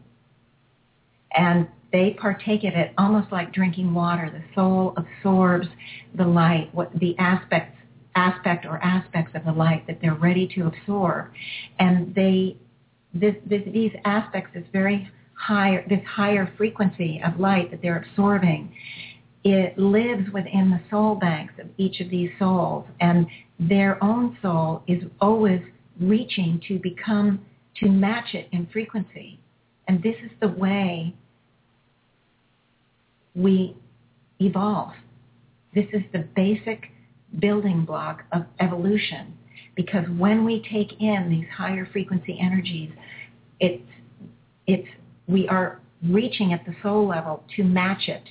And they partake of it almost like drinking water. The soul absorbs the light, what the aspects aspect or aspects of the light that they're ready to absorb. And they, this, this, these aspects, this very higher, this higher frequency of light that they're absorbing, it lives within the soul banks of each of these souls. And their own soul is always reaching to become, to match it in frequency. And this is the way we evolve. This is the basic building block of evolution because when we take in these higher frequency energies, it's, it's, we are reaching at the soul level to match it.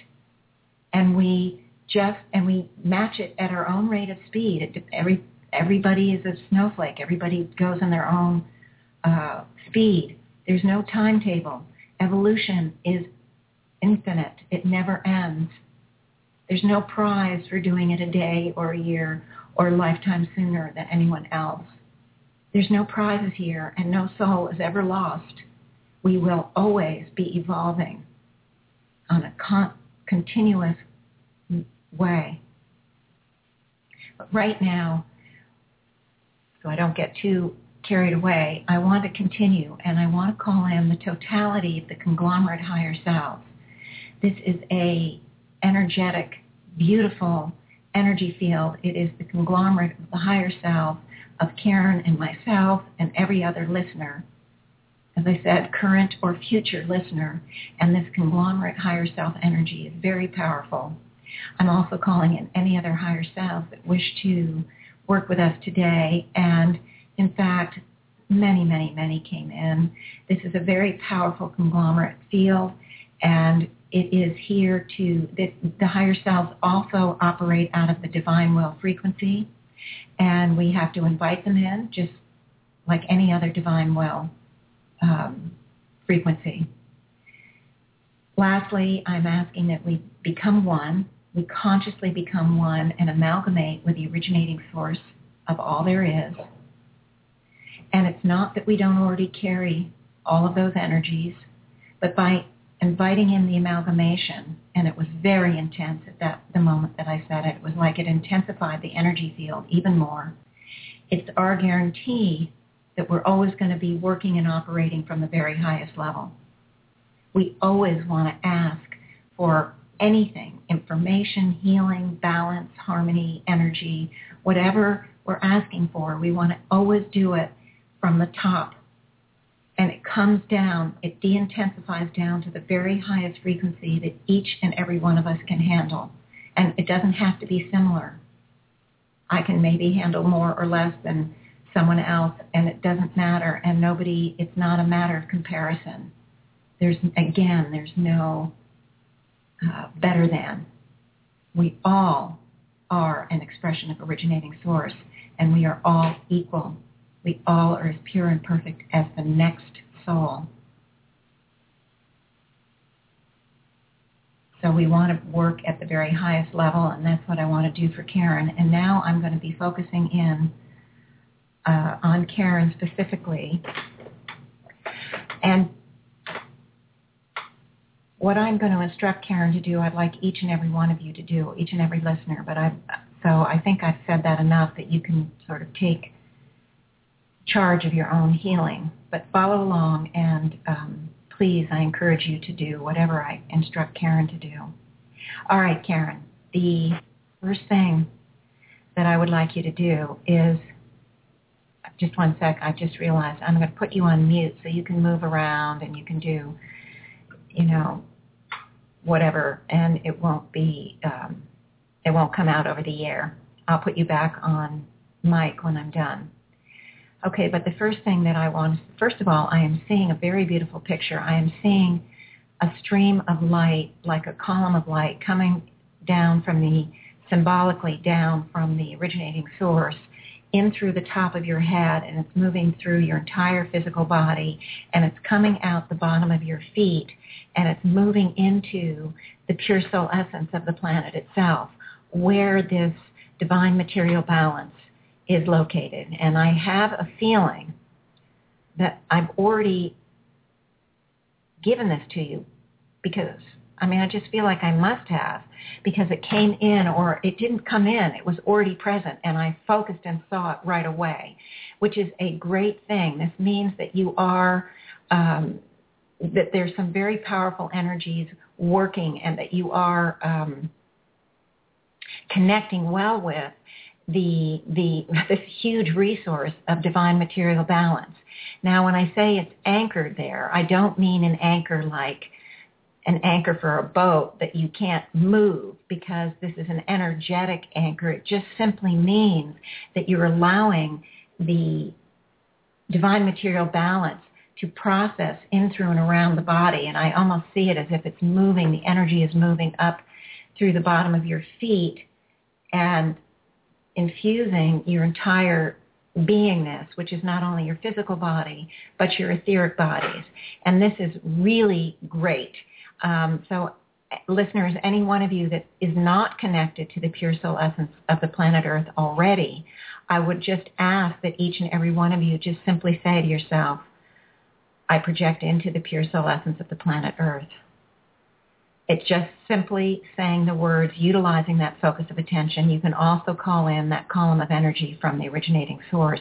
And we just, and we match it at our own rate of speed. It, every, everybody is a snowflake. Everybody goes in their own uh, speed. There's no timetable. Evolution is infinite. It never ends. There's no prize for doing it a day or a year or lifetime sooner than anyone else. There's no prizes here and no soul is ever lost. We will always be evolving on a con- continuous way. But right now, so I don't get too carried away, I want to continue and I want to call in the totality of the conglomerate higher selves. This is a energetic, beautiful energy field. It is the conglomerate of the higher self of Karen and myself and every other listener. As I said, current or future listener. And this conglomerate higher self energy is very powerful. I'm also calling in any other higher selves that wish to work with us today. And in fact, many, many, many came in. This is a very powerful conglomerate field and it is here to, the, the higher selves also operate out of the divine will frequency, and we have to invite them in just like any other divine will um, frequency. Lastly, I'm asking that we become one, we consciously become one and amalgamate with the originating source of all there is. And it's not that we don't already carry all of those energies, but by inviting in the amalgamation, and it was very intense at that the moment that I said it. It was like it intensified the energy field even more. It's our guarantee that we're always going to be working and operating from the very highest level. We always want to ask for anything, information, healing, balance, harmony, energy, whatever we're asking for, we want to always do it from the top and it comes down, it de-intensifies down to the very highest frequency that each and every one of us can handle. And it doesn't have to be similar. I can maybe handle more or less than someone else, and it doesn't matter. And nobody, it's not a matter of comparison. There's, again, there's no uh, better than. We all are an expression of originating source, and we are all equal we all are as pure and perfect as the next soul. So we want to work at the very highest level, and that's what I want to do for Karen. And now I'm going to be focusing in uh, on Karen specifically. And what I'm going to instruct Karen to do, I'd like each and every one of you to do, each and every listener. But I, so I think I've said that enough that you can sort of take charge of your own healing. But follow along, and um, please, I encourage you to do whatever I instruct Karen to do. All right, Karen. The first thing that I would like you to do is just one sec. I just realized I'm going to put you on mute so you can move around and you can do, you know, whatever, and it won't be, um, it won't come out over the air. I'll put you back on mic when I'm done. Okay, but the first thing that I want, first of all, I am seeing a very beautiful picture. I am seeing a stream of light, like a column of light coming down from the, symbolically down from the originating source in through the top of your head and it's moving through your entire physical body and it's coming out the bottom of your feet and it's moving into the pure soul essence of the planet itself where this divine material balance is located. And I have a feeling that I've already given this to you because I mean, I just feel like I must have because it came in or it didn't come in. It was already present and I focused and saw it right away, which is a great thing. This means that you are, um, that there's some very powerful energies working and that you are um, connecting well with the, the, this huge resource of divine material balance. Now, when I say it's anchored there, I don't mean an anchor like an anchor for a boat that you can't move because this is an energetic anchor. It just simply means that you're allowing the divine material balance to process in through and around the body. And I almost see it as if it's moving, the energy is moving up through the bottom of your feet and infusing your entire beingness, which is not only your physical body, but your etheric bodies. And this is really great um, so listeners, any one of you that is not connected to the pure soul essence of the planet Earth already, I would just ask that each and every one of you just simply say to yourself, I project into the pure soul essence of the planet Earth. It's just simply saying the words, utilizing that focus of attention. You can also call in that column of energy from the originating source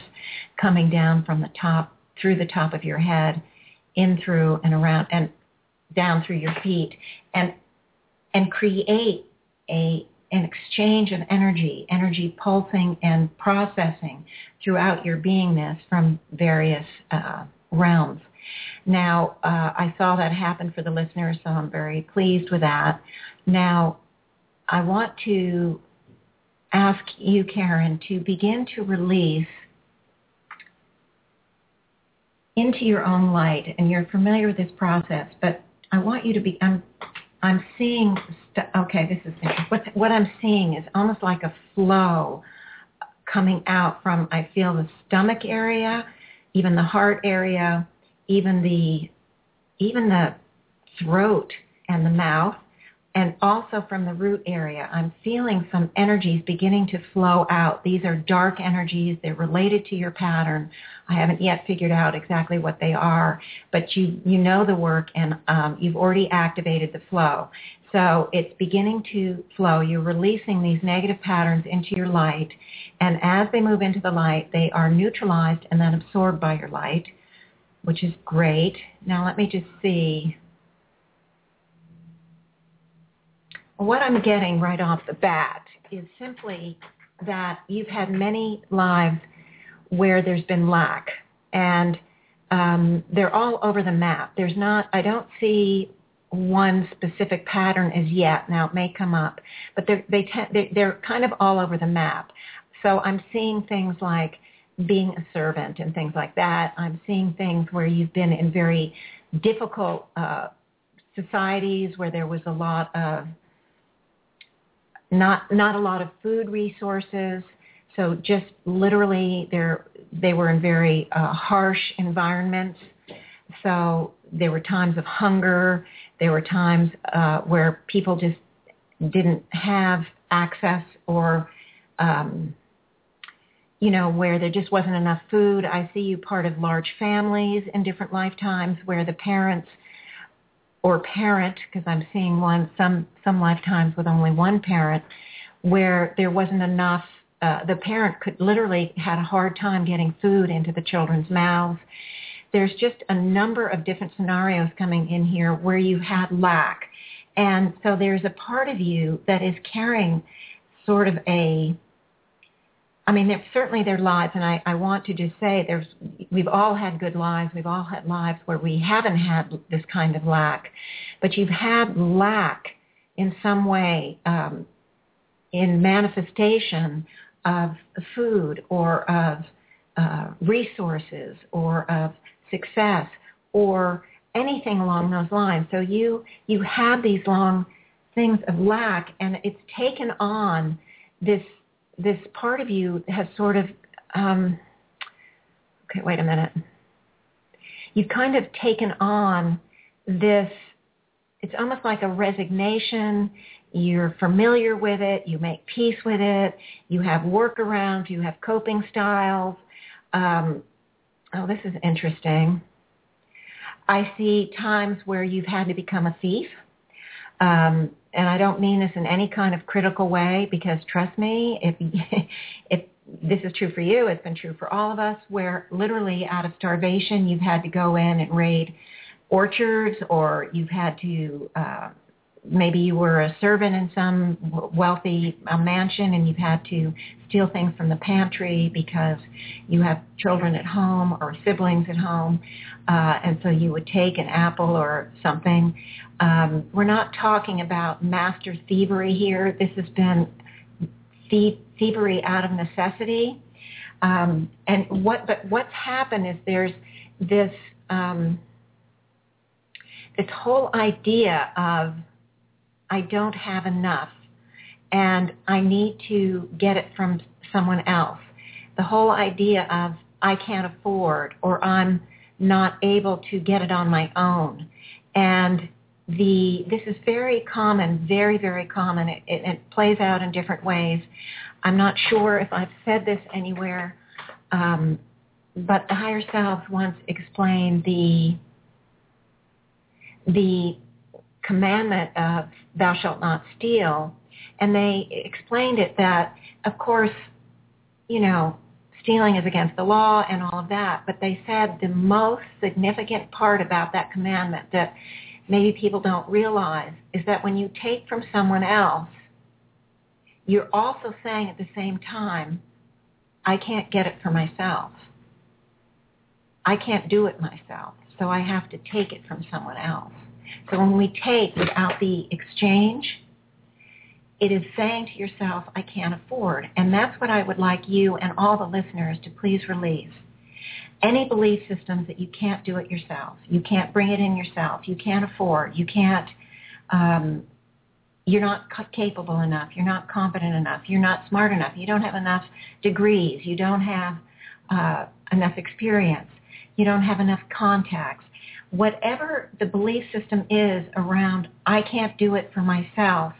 coming down from the top, through the top of your head, in through and around, and down through your feet and and create a an exchange of energy, energy pulsing and processing throughout your beingness from various uh, realms. Now, uh, I saw that happen for the listeners, so I'm very pleased with that. Now, I want to ask you, Karen, to begin to release into your own light, and you're familiar with this process, but I want you to be. I'm. I'm seeing. St- okay, this is what what I'm seeing is almost like a flow coming out from. I feel the stomach area, even the heart area, even the even the throat and the mouth and also from the root area. I'm feeling some energies beginning to flow out. These are dark energies. They're related to your pattern. I haven't yet figured out exactly what they are, but you, you know the work and um, you've already activated the flow. So it's beginning to flow. You're releasing these negative patterns into your light, and as they move into the light, they are neutralized and then absorbed by your light, which is great. Now let me just see what I'm getting right off the bat is simply that you've had many lives where there's been lack, and um, they're all over the map. There's not, I don't see one specific pattern as yet. Now it may come up, but they're, they te- they're kind of all over the map. So I'm seeing things like being a servant and things like that. I'm seeing things where you've been in very difficult uh, societies where there was a lot of not not a lot of food resources. So just literally, they they were in very uh, harsh environments. So there were times of hunger. There were times uh, where people just didn't have access or, um, you know, where there just wasn't enough food. I see you part of large families in different lifetimes where the parents or parent, because I'm seeing one some some lifetimes with only one parent, where there wasn't enough. Uh, the parent could literally had a hard time getting food into the children's mouths. There's just a number of different scenarios coming in here where you had lack, and so there's a part of you that is carrying sort of a I mean, certainly their lives, and I, I want to just say there's we've all had good lives. We've all had lives where we haven't had this kind of lack, but you've had lack in some way um, in manifestation of food or of uh, resources or of success or anything along those lines. So you you have these long things of lack, and it's taken on this this part of you has sort of um, okay wait a minute. You've kind of taken on this it's almost like a resignation. You're familiar with it. You make peace with it. You have workarounds. You have coping styles. Um, oh this is interesting. I see times where you've had to become a thief. Um, and I don't mean this in any kind of critical way because trust me, if if this is true for you, it's been true for all of us, where literally out of starvation you've had to go in and raid orchards, or you've had to uh, maybe you were a servant in some wealthy uh, mansion and you've had to steal things from the pantry because you have children at home or siblings at home, uh, and so you would take an apple or something. Um, we're not talking about master thievery here. This has been thievery out of necessity. Um, and what, but what's happened is there's this um, this whole idea of I don't have enough and I need to get it from someone else. The whole idea of I can't afford or I'm not able to get it on my own. And the this is very common, very, very common. It, it, it plays out in different ways. I'm not sure if I've said this anywhere, um, but the higher self once explained the the commandment of thou shalt not steal, and they explained it that, of course, you know, stealing is against the law and all of that, but they said the most significant part about that commandment that maybe people don't realize is that when you take from someone else, you're also saying at the same time, I can't get it for myself. I can't do it myself, so I have to take it from someone else. So when we take without the exchange, it is saying to yourself, I can't afford. And that's what I would like you and all the listeners to please release. Any belief systems that you can't do it yourself, you can't bring it in yourself, you can't afford, you can't, um, you're not capable enough, you're not competent enough, you're not smart enough, you don't have enough degrees, you don't have uh, enough experience, you don't have enough contacts, whatever the belief system is around, I can't do it for myself,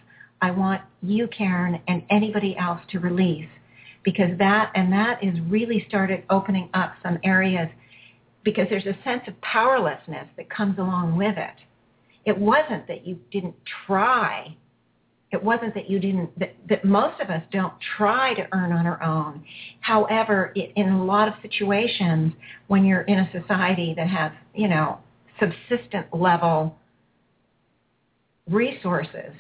I want you, Karen, and anybody else to release. Because that, and that is really started opening up some areas because there's a sense of powerlessness that comes along with it. It wasn't that you didn't try. It wasn't that you didn't, that, that most of us don't try to earn on our own. However, it, in a lot of situations, when you're in a society that has, you know, subsistent level resources,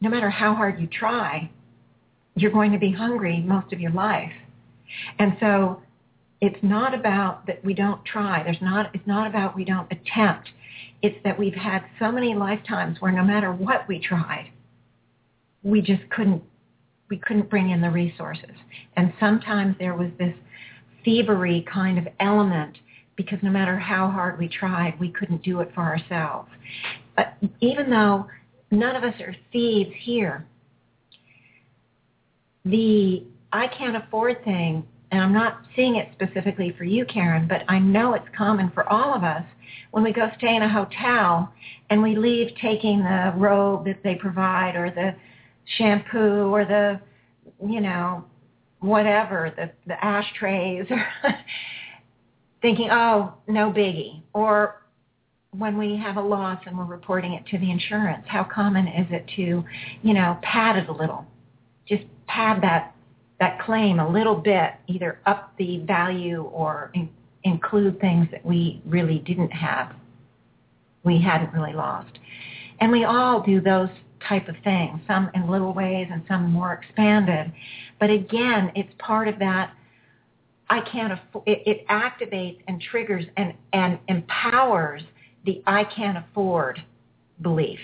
no matter how hard you try, you're going to be hungry most of your life. And so it's not about that we don't try. There's not, it's not about we don't attempt. It's that we've had so many lifetimes where no matter what we tried, we just couldn't, we couldn't bring in the resources. And sometimes there was this thievery kind of element because no matter how hard we tried, we couldn't do it for ourselves. But even though none of us are thieves here, the I can't afford thing, and I'm not seeing it specifically for you, Karen, but I know it's common for all of us when we go stay in a hotel and we leave taking the robe that they provide or the shampoo or the, you know, whatever, the, the ashtrays thinking, oh, no biggie. Or when we have a loss and we're reporting it to the insurance, how common is it to, you know, pad it a little? Just pad that that claim a little bit, either up the value or in, include things that we really didn't have, we hadn't really lost. And we all do those type of things, some in little ways and some more expanded. But again, it's part of that I can't afford, it, it activates and triggers and, and empowers the I can't afford belief,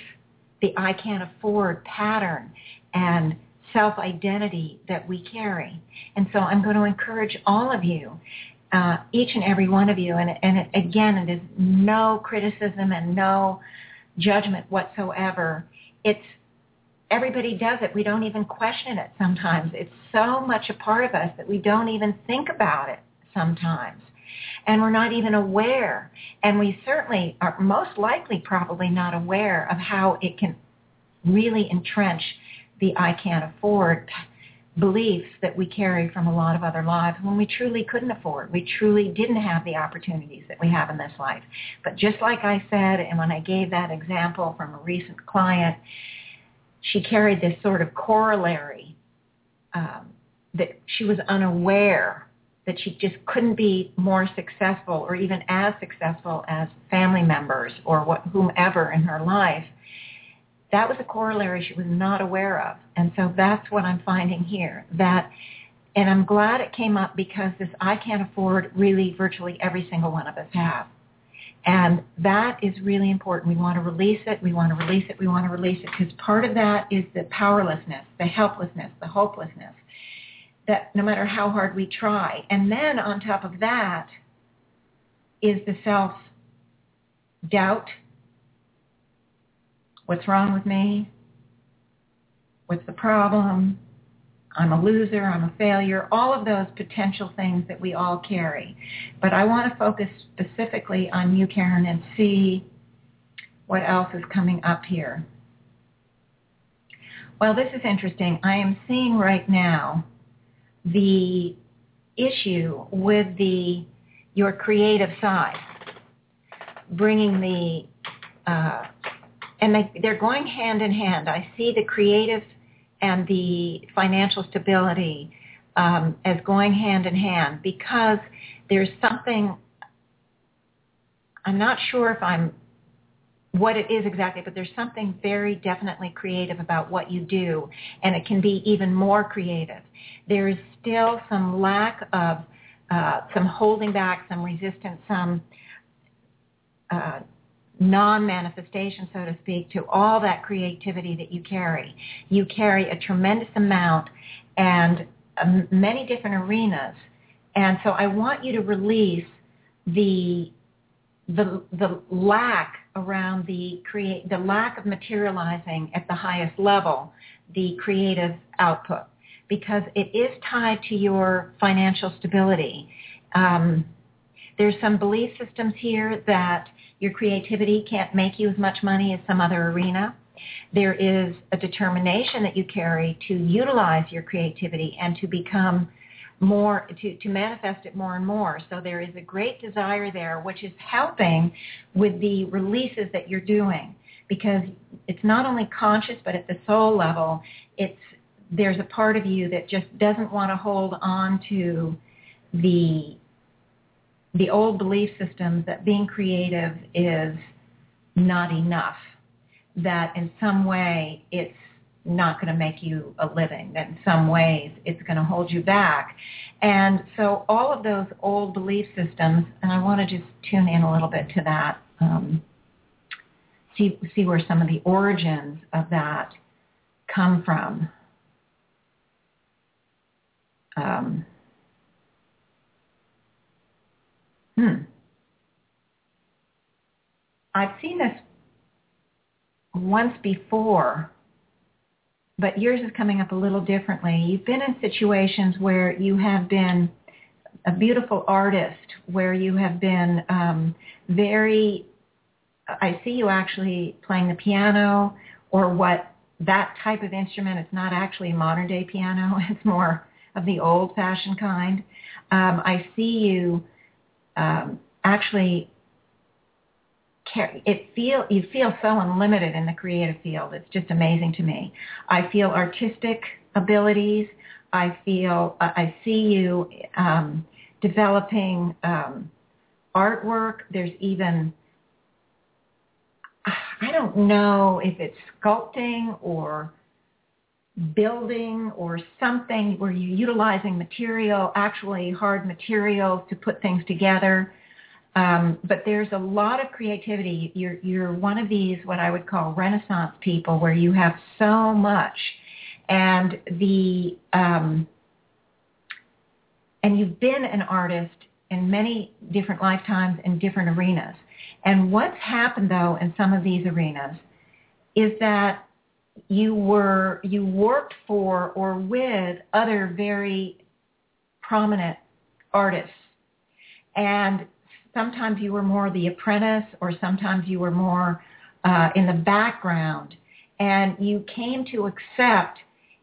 the I can't afford pattern and self-identity that we carry. And so I'm going to encourage all of you, uh, each and every one of you, and, and it, again, it is no criticism and no judgment whatsoever. It's everybody does it. We don't even question it sometimes. It's so much a part of us that we don't even think about it sometimes. And we're not even aware. And we certainly are most likely probably not aware of how it can really entrench the I can't afford beliefs that we carry from a lot of other lives when we truly couldn't afford. We truly didn't have the opportunities that we have in this life. But just like I said, and when I gave that example from a recent client, she carried this sort of corollary um, that she was unaware that she just couldn't be more successful or even as successful as family members or what, whomever in her life that was a corollary she was not aware of. And so that's what I'm finding here. That, and I'm glad it came up because this I can't afford really virtually every single one of us have. And that is really important. We want to release it. We want to release it. We want to release it because part of that is the powerlessness, the helplessness, the hopelessness that no matter how hard we try. And then on top of that is the self-doubt, What's wrong with me? What's the problem? I'm a loser, I'm a failure, all of those potential things that we all carry. But I want to focus specifically on you, Karen, and see what else is coming up here. Well, this is interesting. I am seeing right now the issue with the your creative side, bringing the uh, and they, they're going hand in hand. I see the creative and the financial stability um, as going hand in hand because there's something, I'm not sure if I'm what it is exactly, but there's something very definitely creative about what you do, and it can be even more creative. There is still some lack of, uh, some holding back, some resistance, some uh, non-manifestation, so to speak, to all that creativity that you carry. You carry a tremendous amount and um, many different arenas. And so I want you to release the the the lack around the create the lack of materializing at the highest level the creative output because it is tied to your financial stability. Um, there's some belief systems here that your creativity can't make you as much money as some other arena. There is a determination that you carry to utilize your creativity and to become more, to, to manifest it more and more. So there is a great desire there, which is helping with the releases that you're doing because it's not only conscious, but at the soul level, it's, there's a part of you that just doesn't want to hold on to the the old belief systems that being creative is not enough, that in some way it's not going to make you a living, that in some ways it's going to hold you back. And so all of those old belief systems, and I want to just tune in a little bit to that, um, see, see where some of the origins of that come from. Um, hmm, I've seen this once before, but yours is coming up a little differently. You've been in situations where you have been a beautiful artist, where you have been um, very, I see you actually playing the piano or what that type of instrument. It's not actually a modern day piano. It's more of the old fashioned kind. Um, I see you um, actually it feel you feel so unlimited in the creative field. It's just amazing to me. I feel artistic abilities. I feel I see you um, developing um, artwork. There's even I don't know if it's sculpting or building or something where you're utilizing material, actually hard material to put things together. Um, but there's a lot of creativity. You're, you're one of these, what I would call Renaissance people, where you have so much, and the um, and you've been an artist in many different lifetimes in different arenas. And what's happened though in some of these arenas is that you were you worked for or with other very prominent artists. And sometimes you were more the apprentice or sometimes you were more uh, in the background. And you came to accept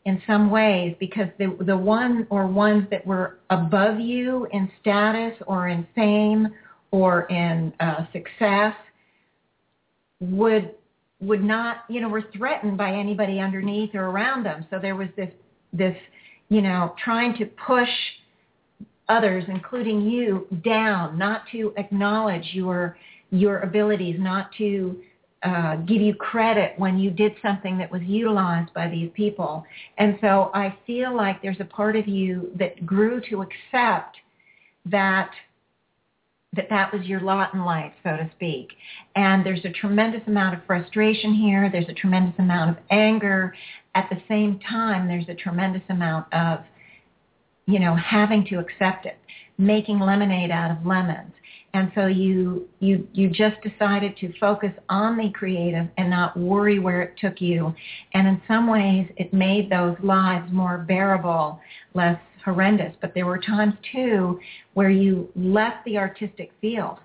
in some ways because the the one or ones that were above you in status or in fame or in uh, success would would not, you know, were threatened by anybody underneath or around them. So there was this, this, you know, trying to push others, including you, down, not to acknowledge your your abilities, not to uh, give you credit when you did something that was utilized by these people. And so I feel like there's a part of you that grew to accept that that that was your lot in life, so to speak. And there's a tremendous amount of frustration here. There's a tremendous amount of anger. At the same time, there's a tremendous amount of, you know, having to accept it, making lemonade out of lemons. And so you you you just decided to focus on the creative and not worry where it took you. And in some ways, it made those lives more bearable, less horrendous. But there were times too where you left the artistic field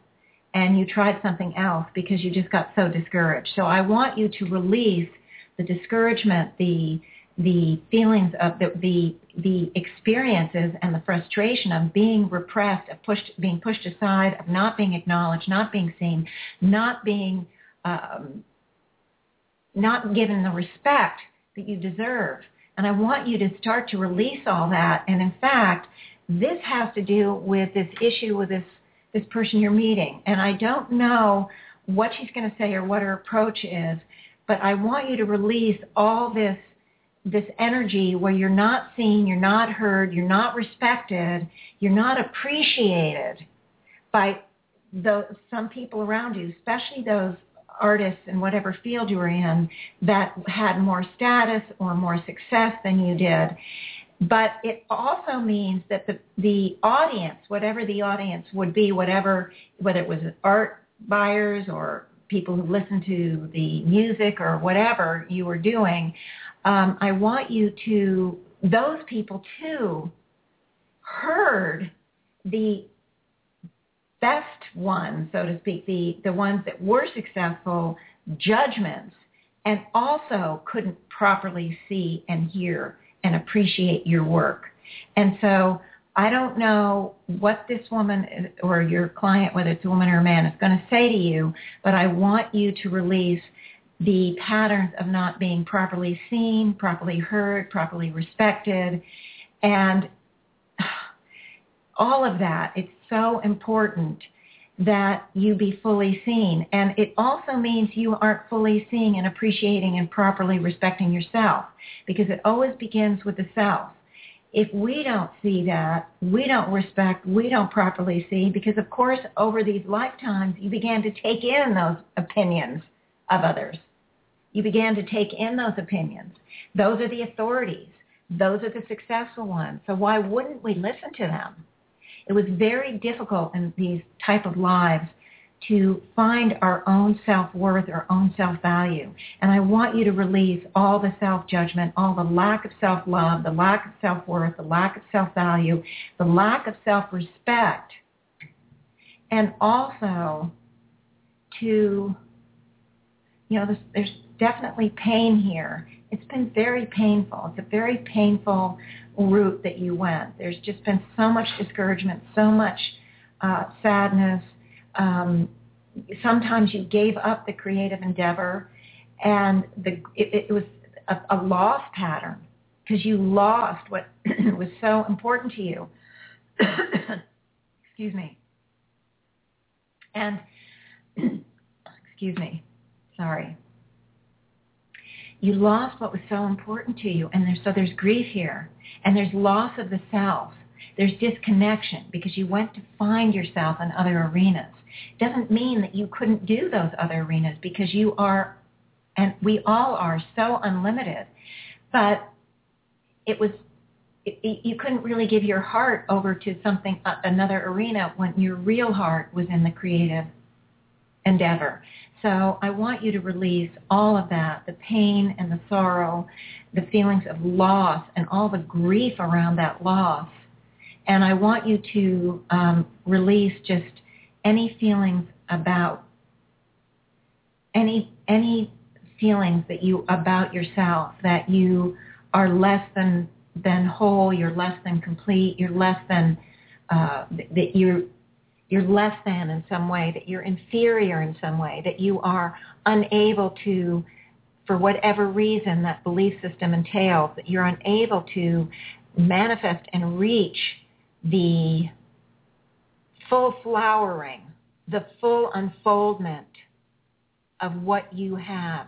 and you tried something else because you just got so discouraged. So I want you to release the discouragement, the the feelings of the, the the experiences and the frustration of being repressed, of pushed, being pushed aside, of not being acknowledged, not being seen, not being um, not given the respect that you deserve. And I want you to start to release all that. And in fact, this has to do with this issue with this, this person you're meeting. And I don't know what she's going to say or what her approach is, but I want you to release all this this energy where you're not seen, you're not heard, you're not respected, you're not appreciated by the, some people around you, especially those artists in whatever field you were in that had more status or more success than you did. But it also means that the, the audience, whatever the audience would be, whatever, whether it was art buyers or people who listen to the music or whatever you were doing, um, I want you to, those people too, heard the best ones, so to speak, the, the ones that were successful judgments and also couldn't properly see and hear and appreciate your work. And so I don't know what this woman or your client, whether it's a woman or a man, is going to say to you, but I want you to release the patterns of not being properly seen, properly heard, properly respected, and all of that. It's so important that you be fully seen. And it also means you aren't fully seeing and appreciating and properly respecting yourself because it always begins with the self. If we don't see that, we don't respect, we don't properly see because of course over these lifetimes you began to take in those opinions of others. You began to take in those opinions. Those are the authorities. Those are the successful ones. So why wouldn't we listen to them? It was very difficult in these type of lives to find our own self-worth, our own self-value. And I want you to release all the self-judgment, all the lack of self-love, the lack of self-worth, the lack of self-value, the lack of self-respect, and also to, you know, there's, there's definitely pain here. It's been very painful. It's a very painful route that you went. There's just been so much discouragement, so much uh, sadness, um, sometimes you gave up the creative endeavor and the it, it was a, a loss pattern because you lost what was so important to you. excuse me. And excuse me. Sorry. You lost what was so important to you, and there's, so there's grief here, and there's loss of the self. There's disconnection because you went to find yourself in other arenas. Doesn't mean that you couldn't do those other arenas because you are, and we all are, so unlimited. But it was you couldn't really give your heart over to something uh, another arena when your real heart was in the creative endeavor. So I want you to release all of that, the pain and the sorrow, the feelings of loss and all the grief around that loss. And I want you to um, release just any feelings about any any feelings that you about yourself that you are less than than whole, you're less than complete, you're less than uh, that you're you're less than in some way, that you're inferior in some way, that you are unable to, for whatever reason that belief system entails, that you're unable to manifest and reach the full flowering, the full unfoldment of what you have.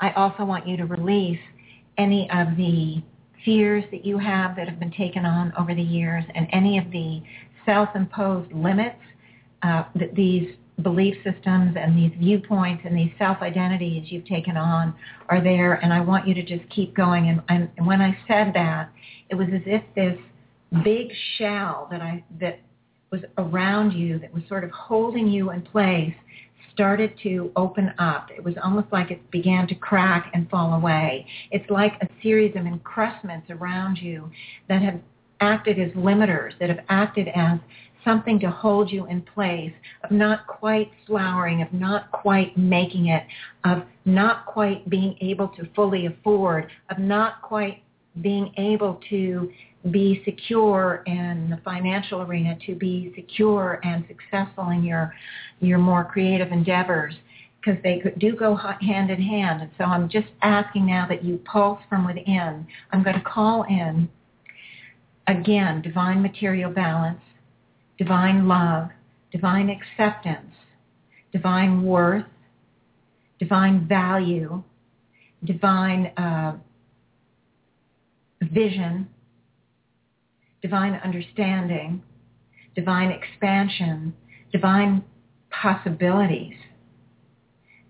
I also want you to release any of the fears that you have that have been taken on over the years and any of the self-imposed limits uh, that these belief systems and these viewpoints and these self-identities you've taken on are there and I want you to just keep going and, and, and when I said that it was as if this big shell that I that was around you that was sort of holding you in place started to open up. It was almost like it began to crack and fall away. It's like a series of encrustments around you that have acted as limiters, that have acted as something to hold you in place, of not quite flowering, of not quite making it, of not quite being able to fully afford, of not quite being able to be secure in the financial arena, to be secure and successful in your your more creative endeavors, because they do go hand in hand. And so I'm just asking now that you pulse from within. I'm going to call in again divine material balance, divine love, divine acceptance, divine worth, divine value, divine uh, vision divine understanding, divine expansion, divine possibilities,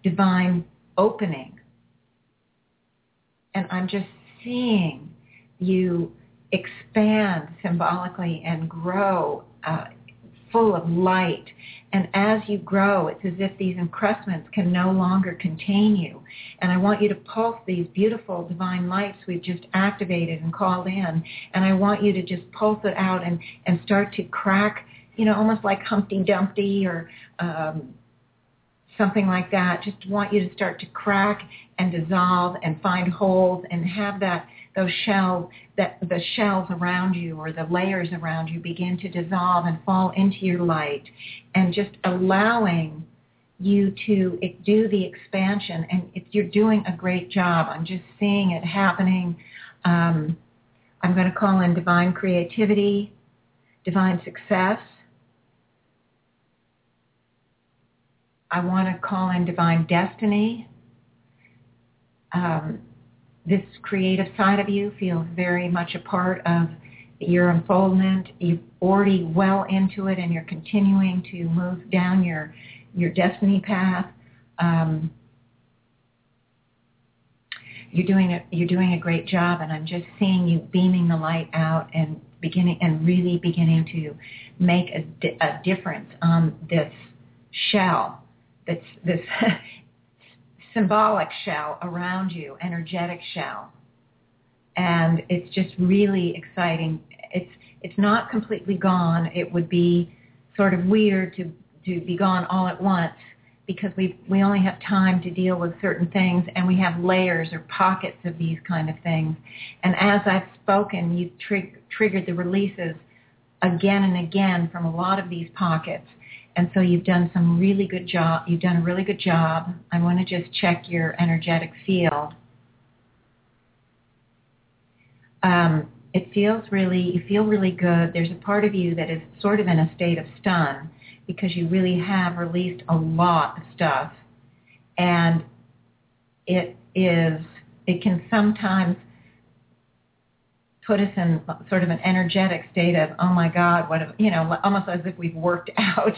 divine opening. And I'm just seeing you expand symbolically and grow uh, full of light. And as you grow, it's as if these encrustments can no longer contain you. And I want you to pulse these beautiful divine lights we've just activated and called in. And I want you to just pulse it out and, and start to crack, you know, almost like Humpty Dumpty or um, something like that. Just want you to start to crack and dissolve and find holes and have that those shells that the shells around you or the layers around you begin to dissolve and fall into your light and just allowing you to do the expansion and it, you're doing a great job. I'm just seeing it happening. Um, I'm going to call in divine creativity, divine success. I want to call in divine destiny. Um, this creative side of you feels very much a part of your unfoldment. You're already well into it and you're continuing to move down your, your destiny path. Um, you're doing a, you're doing a great job and I'm just seeing you beaming the light out and beginning and really beginning to make a, a difference on this shell that's this symbolic shell around you, energetic shell. And it's just really exciting. It's it's not completely gone. It would be sort of weird to to be gone all at once because we we only have time to deal with certain things and we have layers or pockets of these kind of things. And as I've spoken, you've trig- triggered the releases again and again from a lot of these pockets. And so you've done some really good job. You've done a really good job. I want to just check your energetic field. Um, it feels really, you feel really good. There's a part of you that is sort of in a state of stun because you really have released a lot of stuff. And it is, it can sometimes put us in sort of an energetic state of, oh my God, what, have, you know, almost as if we've worked out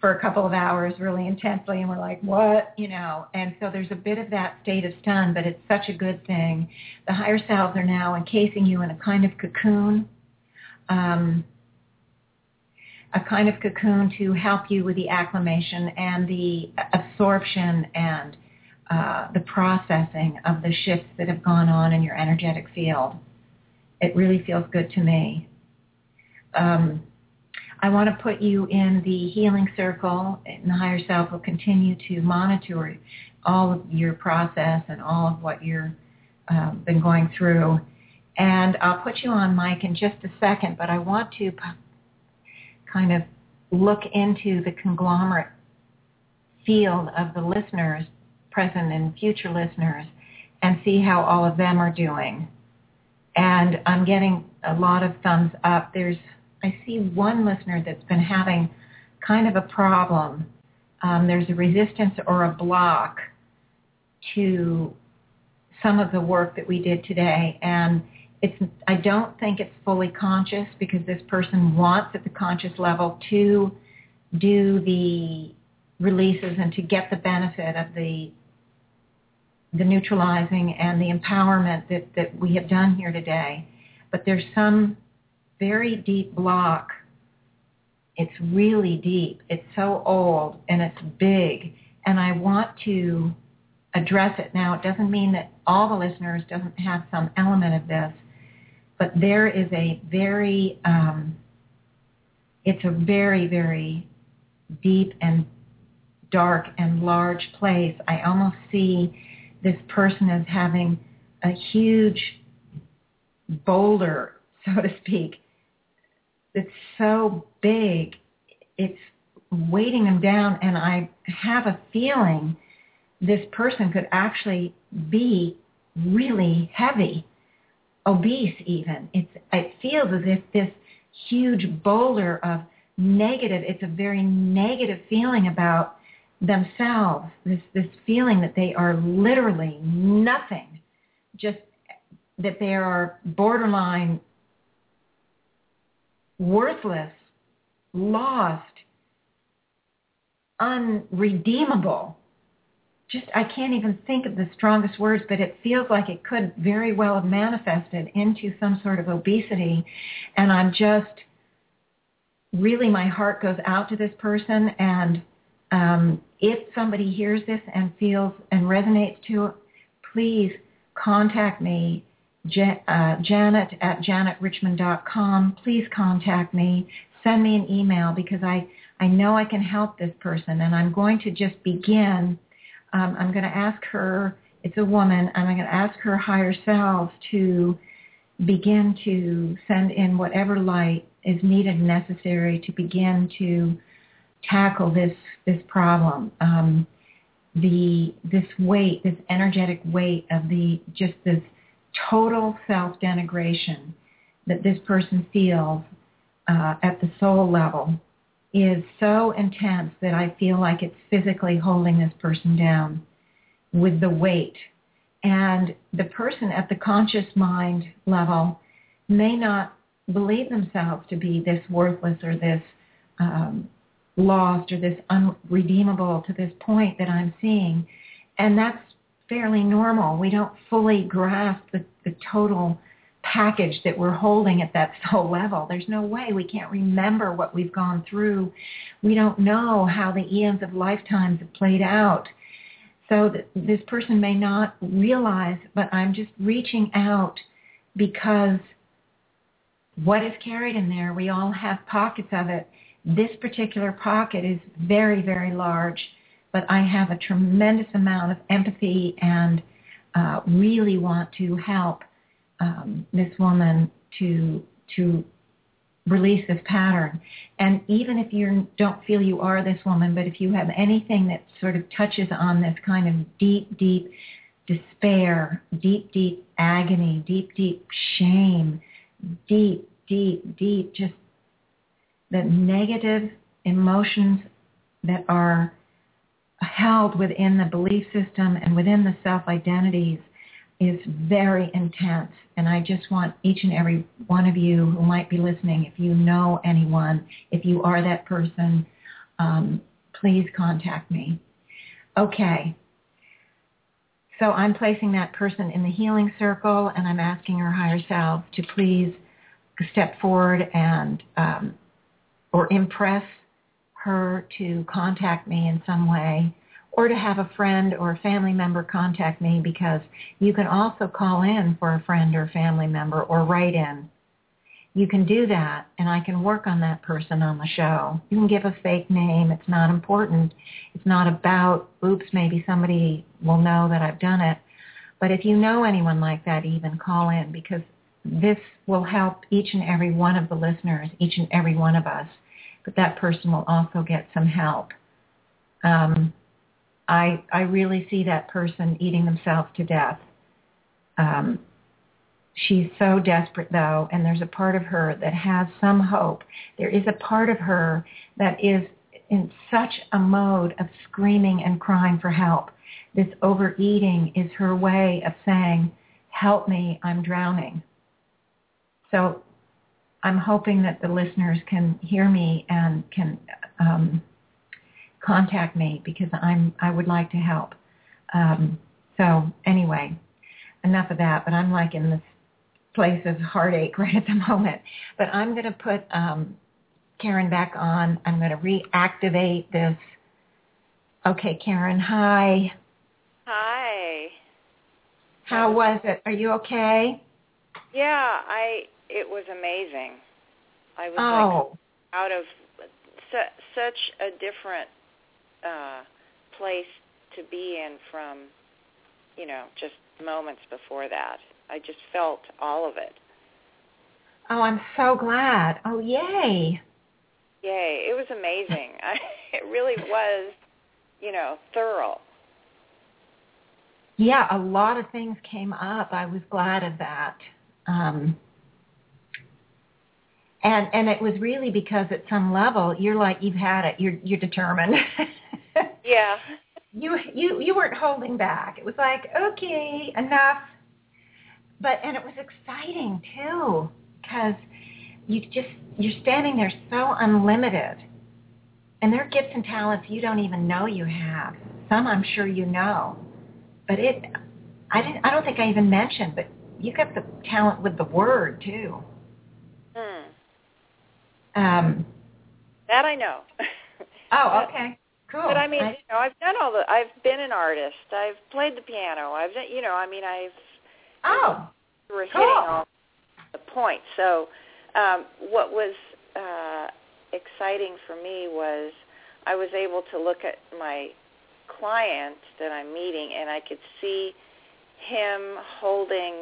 for a couple of hours really intensely and we're like, what? You know, and so there's a bit of that state of stun, but it's such a good thing. The higher selves are now encasing you in a kind of cocoon, um, a kind of cocoon to help you with the acclimation and the absorption and uh, the processing of the shifts that have gone on in your energetic field. It really feels good to me. Um, I want to put you in the healing circle, and the higher self will continue to monitor all of your process and all of what you've uh, been going through. And I'll put you on mic in just a second, but I want to kind of look into the conglomerate field of the listeners, present and future listeners, and see how all of them are doing. And I'm getting a lot of thumbs up. There's I see one listener that's been having kind of a problem. Um, there's a resistance or a block to some of the work that we did today, and it's I don't think it's fully conscious because this person wants at the conscious level to do the releases and to get the benefit of the the neutralizing and the empowerment that, that we have done here today. But there's some very deep block. It's really deep. It's so old and it's big. And I want to address it. Now, it doesn't mean that all the listeners doesn't have some element of this, but there is a very, um, it's a very, very deep and dark and large place. I almost see this person is having a huge boulder, so to speak, it's so big, it's weighting them down, and I have a feeling this person could actually be really heavy, obese even. It's, it feels as if this huge boulder of negative, it's a very negative feeling about themselves, this, this feeling that they are literally nothing, just that they are borderline worthless, lost, unredeemable. Just, I can't even think of the strongest words, but it feels like it could very well have manifested into some sort of obesity. And I'm just, really my heart goes out to this person. And um, if somebody hears this and feels and resonates to it, please contact me uh, Janet at janetrichmond.com. Please contact me. Send me an email because I, I know I can help this person. And I'm going to just begin. Um, I'm going to ask her, it's a woman, and I'm going to ask her higher selves to begin to send in whatever light is needed and necessary to begin to tackle this this problem. Um, the this weight, this energetic weight of the just this total self-denigration that this person feels uh, at the soul level is so intense that I feel like it's physically holding this person down with the weight. And the person at the conscious mind level may not believe themselves to be this worthless or this um, lost or this unredeemable to this point that I'm seeing. And that's fairly normal. We don't fully grasp the, the total package that we're holding at that soul level. There's no way we can't remember what we've gone through. We don't know how the eons of lifetimes have played out. So that this person may not realize, but I'm just reaching out because what is carried in there, we all have pockets of it. This particular pocket is very, very large but I have a tremendous amount of empathy and uh, really want to help um, this woman to to release this pattern. And even if you don't feel you are this woman, but if you have anything that sort of touches on this kind of deep, deep despair, deep, deep agony, deep, deep shame, deep, deep, deep, just the negative emotions that are held within the belief system and within the self-identities is very intense. And I just want each and every one of you who might be listening, if you know anyone, if you are that person, um, please contact me. Okay. So I'm placing that person in the healing circle and I'm asking her higher self to please step forward and um, or impress her to contact me in some way or to have a friend or a family member contact me because you can also call in for a friend or family member or write in. You can do that and I can work on that person on the show. You can give a fake name. It's not important. It's not about, oops, maybe somebody will know that I've done it. But if you know anyone like that, even call in because this will help each and every one of the listeners, each and every one of us. But that person will also get some help. Um, I I really see that person eating themselves to death. Um, she's so desperate though, and there's a part of her that has some hope. There is a part of her that is in such a mode of screaming and crying for help. This overeating is her way of saying, help me, I'm drowning. So I'm hoping that the listeners can hear me and can um, contact me because I'm I would like to help. Um, so anyway, enough of that. But I'm like in this place of heartache right at the moment. But I'm going to put um, Karen back on. I'm going to reactivate this. Okay, Karen. Hi. Hi. How was it? Are you okay? Yeah, I. It was amazing. I was oh. like out of su- such a different uh, place to be in from, you know, just moments before that. I just felt all of it. Oh, I'm so glad. Oh, yay. Yay. It was amazing. I, it really was, you know, thorough. Yeah, a lot of things came up. I was glad of that. Um, and and it was really because at some level you're like you've had it. You're you're determined. yeah. You you you weren't holding back. It was like okay, enough. But and it was exciting too because you just you're standing there so unlimited, and there are gifts and talents you don't even know you have. Some I'm sure you know, but it I didn't I don't think I even mentioned, but you got the talent with the word too. Um, that I know. oh, okay. Cool. But I mean, I, you know, I've done all the. I've been an artist. I've played the piano. I've done, you know, I mean, I've. Oh. We're cool. hitting all the points. So, um, what was uh, exciting for me was I was able to look at my client that I'm meeting, and I could see him holding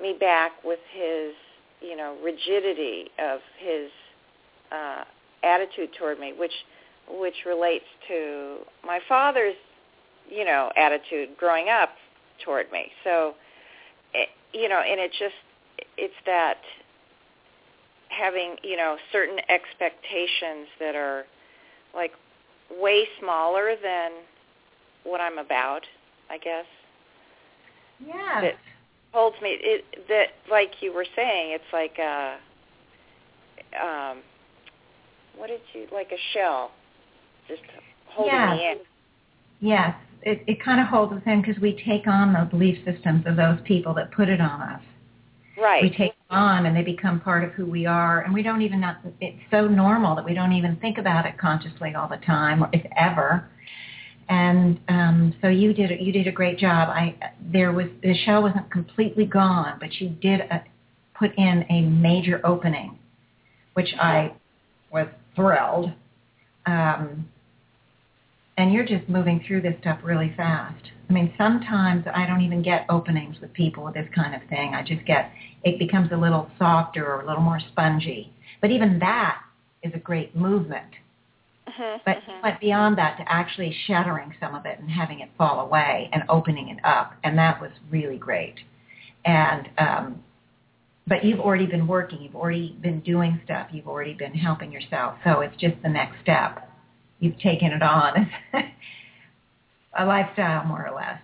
me back with his you know rigidity of his uh, attitude toward me, which which relates to my father's you know attitude growing up toward me. So it, you know, and it just it's that having you know certain expectations that are like way smaller than what I'm about, I guess. Yeah. That holds me it that like you were saying it's like a um what did you like a shell just holding yes. me in. Yes. It it kind of holds us in because we take on the belief systems of those people that put it on us. Right. we take them on and they become part of who we are and we don't even not it's so normal that we don't even think about it consciously all the time if ever and um, so you did you did a great job. I there was the show wasn't completely gone, but you did a, put in a major opening, which I was thrilled. Um, and you're just moving through this stuff really fast. I mean, sometimes I don't even get openings with people with this kind of thing. I just get, it becomes a little softer or a little more spongy. But even that is a great movement. Mm-hmm, But mm-hmm. went beyond that to actually shattering some of it and having it fall away and opening it up. And that was really great. And, um, but you've already been working. You've already been doing stuff. You've already been helping yourself. So it's just the next step. You've taken it on. a lifestyle, more or less.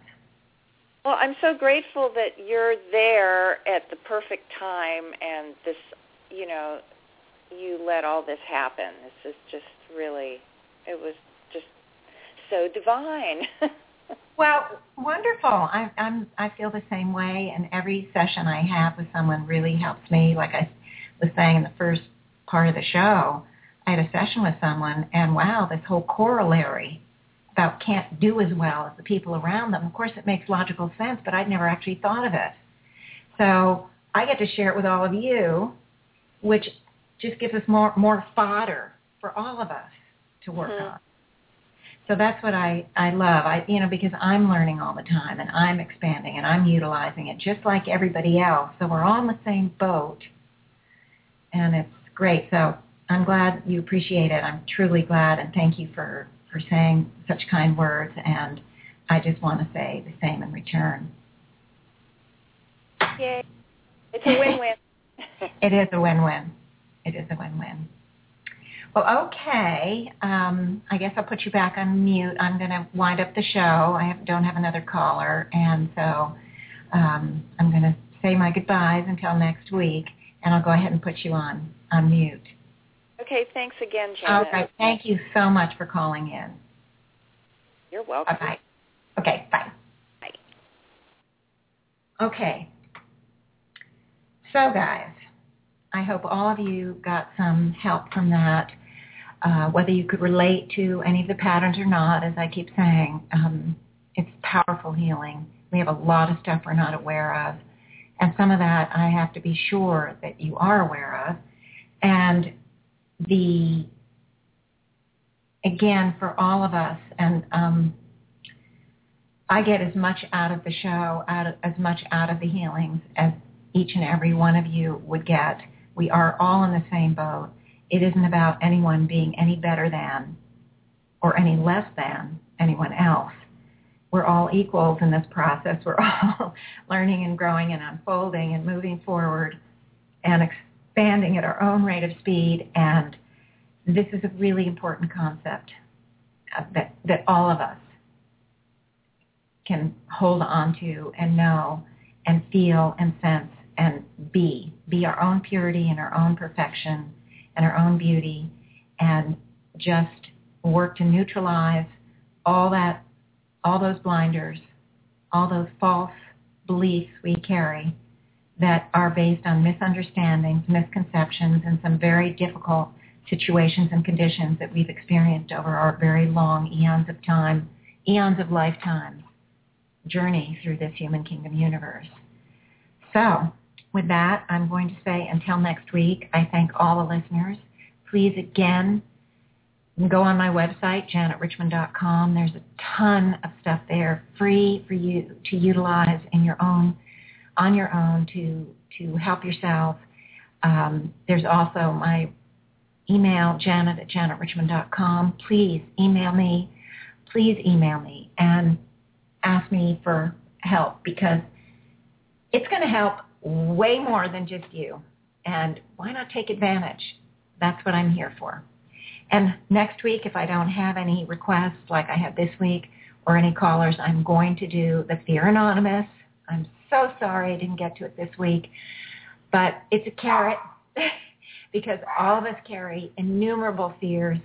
Well, I'm so grateful that you're there at the perfect time and this, you know, you let all this happen. This is just really, it was just so divine. Well, wonderful. I, I'm I feel the same way, and every session I have with someone really helps me. Like I was saying in the first part of the show, I had a session with someone, and wow, this whole corollary about can't do as well as the people around them. Of course, it makes logical sense, but I'd never actually thought of it. So I get to share it with all of you, which just gives us more more fodder for all of us to work Mhm. on. So that's what I I love. I you know because I'm learning all the time and I'm expanding and I'm utilizing it just like everybody else. So we're all in the same boat, and it's great. So I'm glad you appreciate it. I'm truly glad, and thank you for for saying such kind words. And I just want to say the same in return. Yay. It's a win-win. It is a win-win. It is a win-win. Well, okay. Um, I guess I'll put you back on mute. I'm going to wind up the show. I have, don't have another caller, and so um, I'm going to say my goodbyes until next week, and I'll go ahead and put you on on mute. okay, thanks again, All Janet. right. Thank you so much for calling in. You're welcome. Bye-bye. Okay, bye. Bye. Okay. So, guys, I hope all of you got some help from that. Uh, whether you could relate to any of the patterns or not, as I keep saying, um, it's powerful healing. We have a lot of stuff we're not aware of. And some of that I have to be sure that you are aware of. And the, again, for all of us, and um, I get as much out of the show, out of, as much out of the healings as each and every one of you would get. We are all in the same boat. It isn't about anyone being any better than or any less than anyone else. We're all equals in this process. We're all learning and growing and unfolding and moving forward and expanding at our own rate of speed. And this is a really important concept that, that all of us can hold on to and know and feel and sense and be. Be our own purity and our own perfection and our own beauty and just work to neutralize all that, all those blinders, all those false beliefs we carry that are based on misunderstandings, misconceptions, and some very difficult situations and conditions that we've experienced over our very long eons of time, eons of lifetimes journey through this human kingdom universe. So with that, I'm going to say until next week, I thank all the listeners. Please again, go on my website, janetrichmond.com. There's a ton of stuff there free for you to utilize in your own, on your own to, to help yourself. Um, there's also my email, janet at janetrichmond.com. Please email me. Please email me and ask me for help because it's going to help way more than just you. And why not take advantage? That's what I'm here for. And next week, if I don't have any requests like I had this week or any callers, I'm going to do the Fear Anonymous. I'm so sorry I didn't get to it this week, but it's a carrot because all of us carry innumerable fears,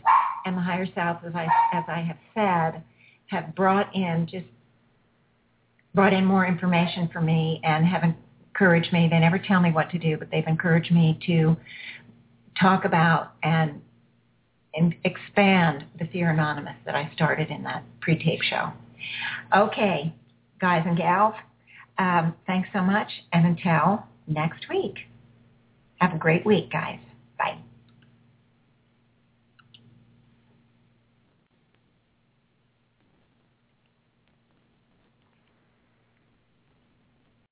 and the higher self, as I, as I have said, have brought in just brought in more information for me and have encouraged me. They never tell me what to do, but they've encouraged me to talk about and, and expand the Fear Anonymous that I started in that pre-tape show. Okay, guys and gals, um, thanks so much, and until next week. Have a great week, guys. Bye.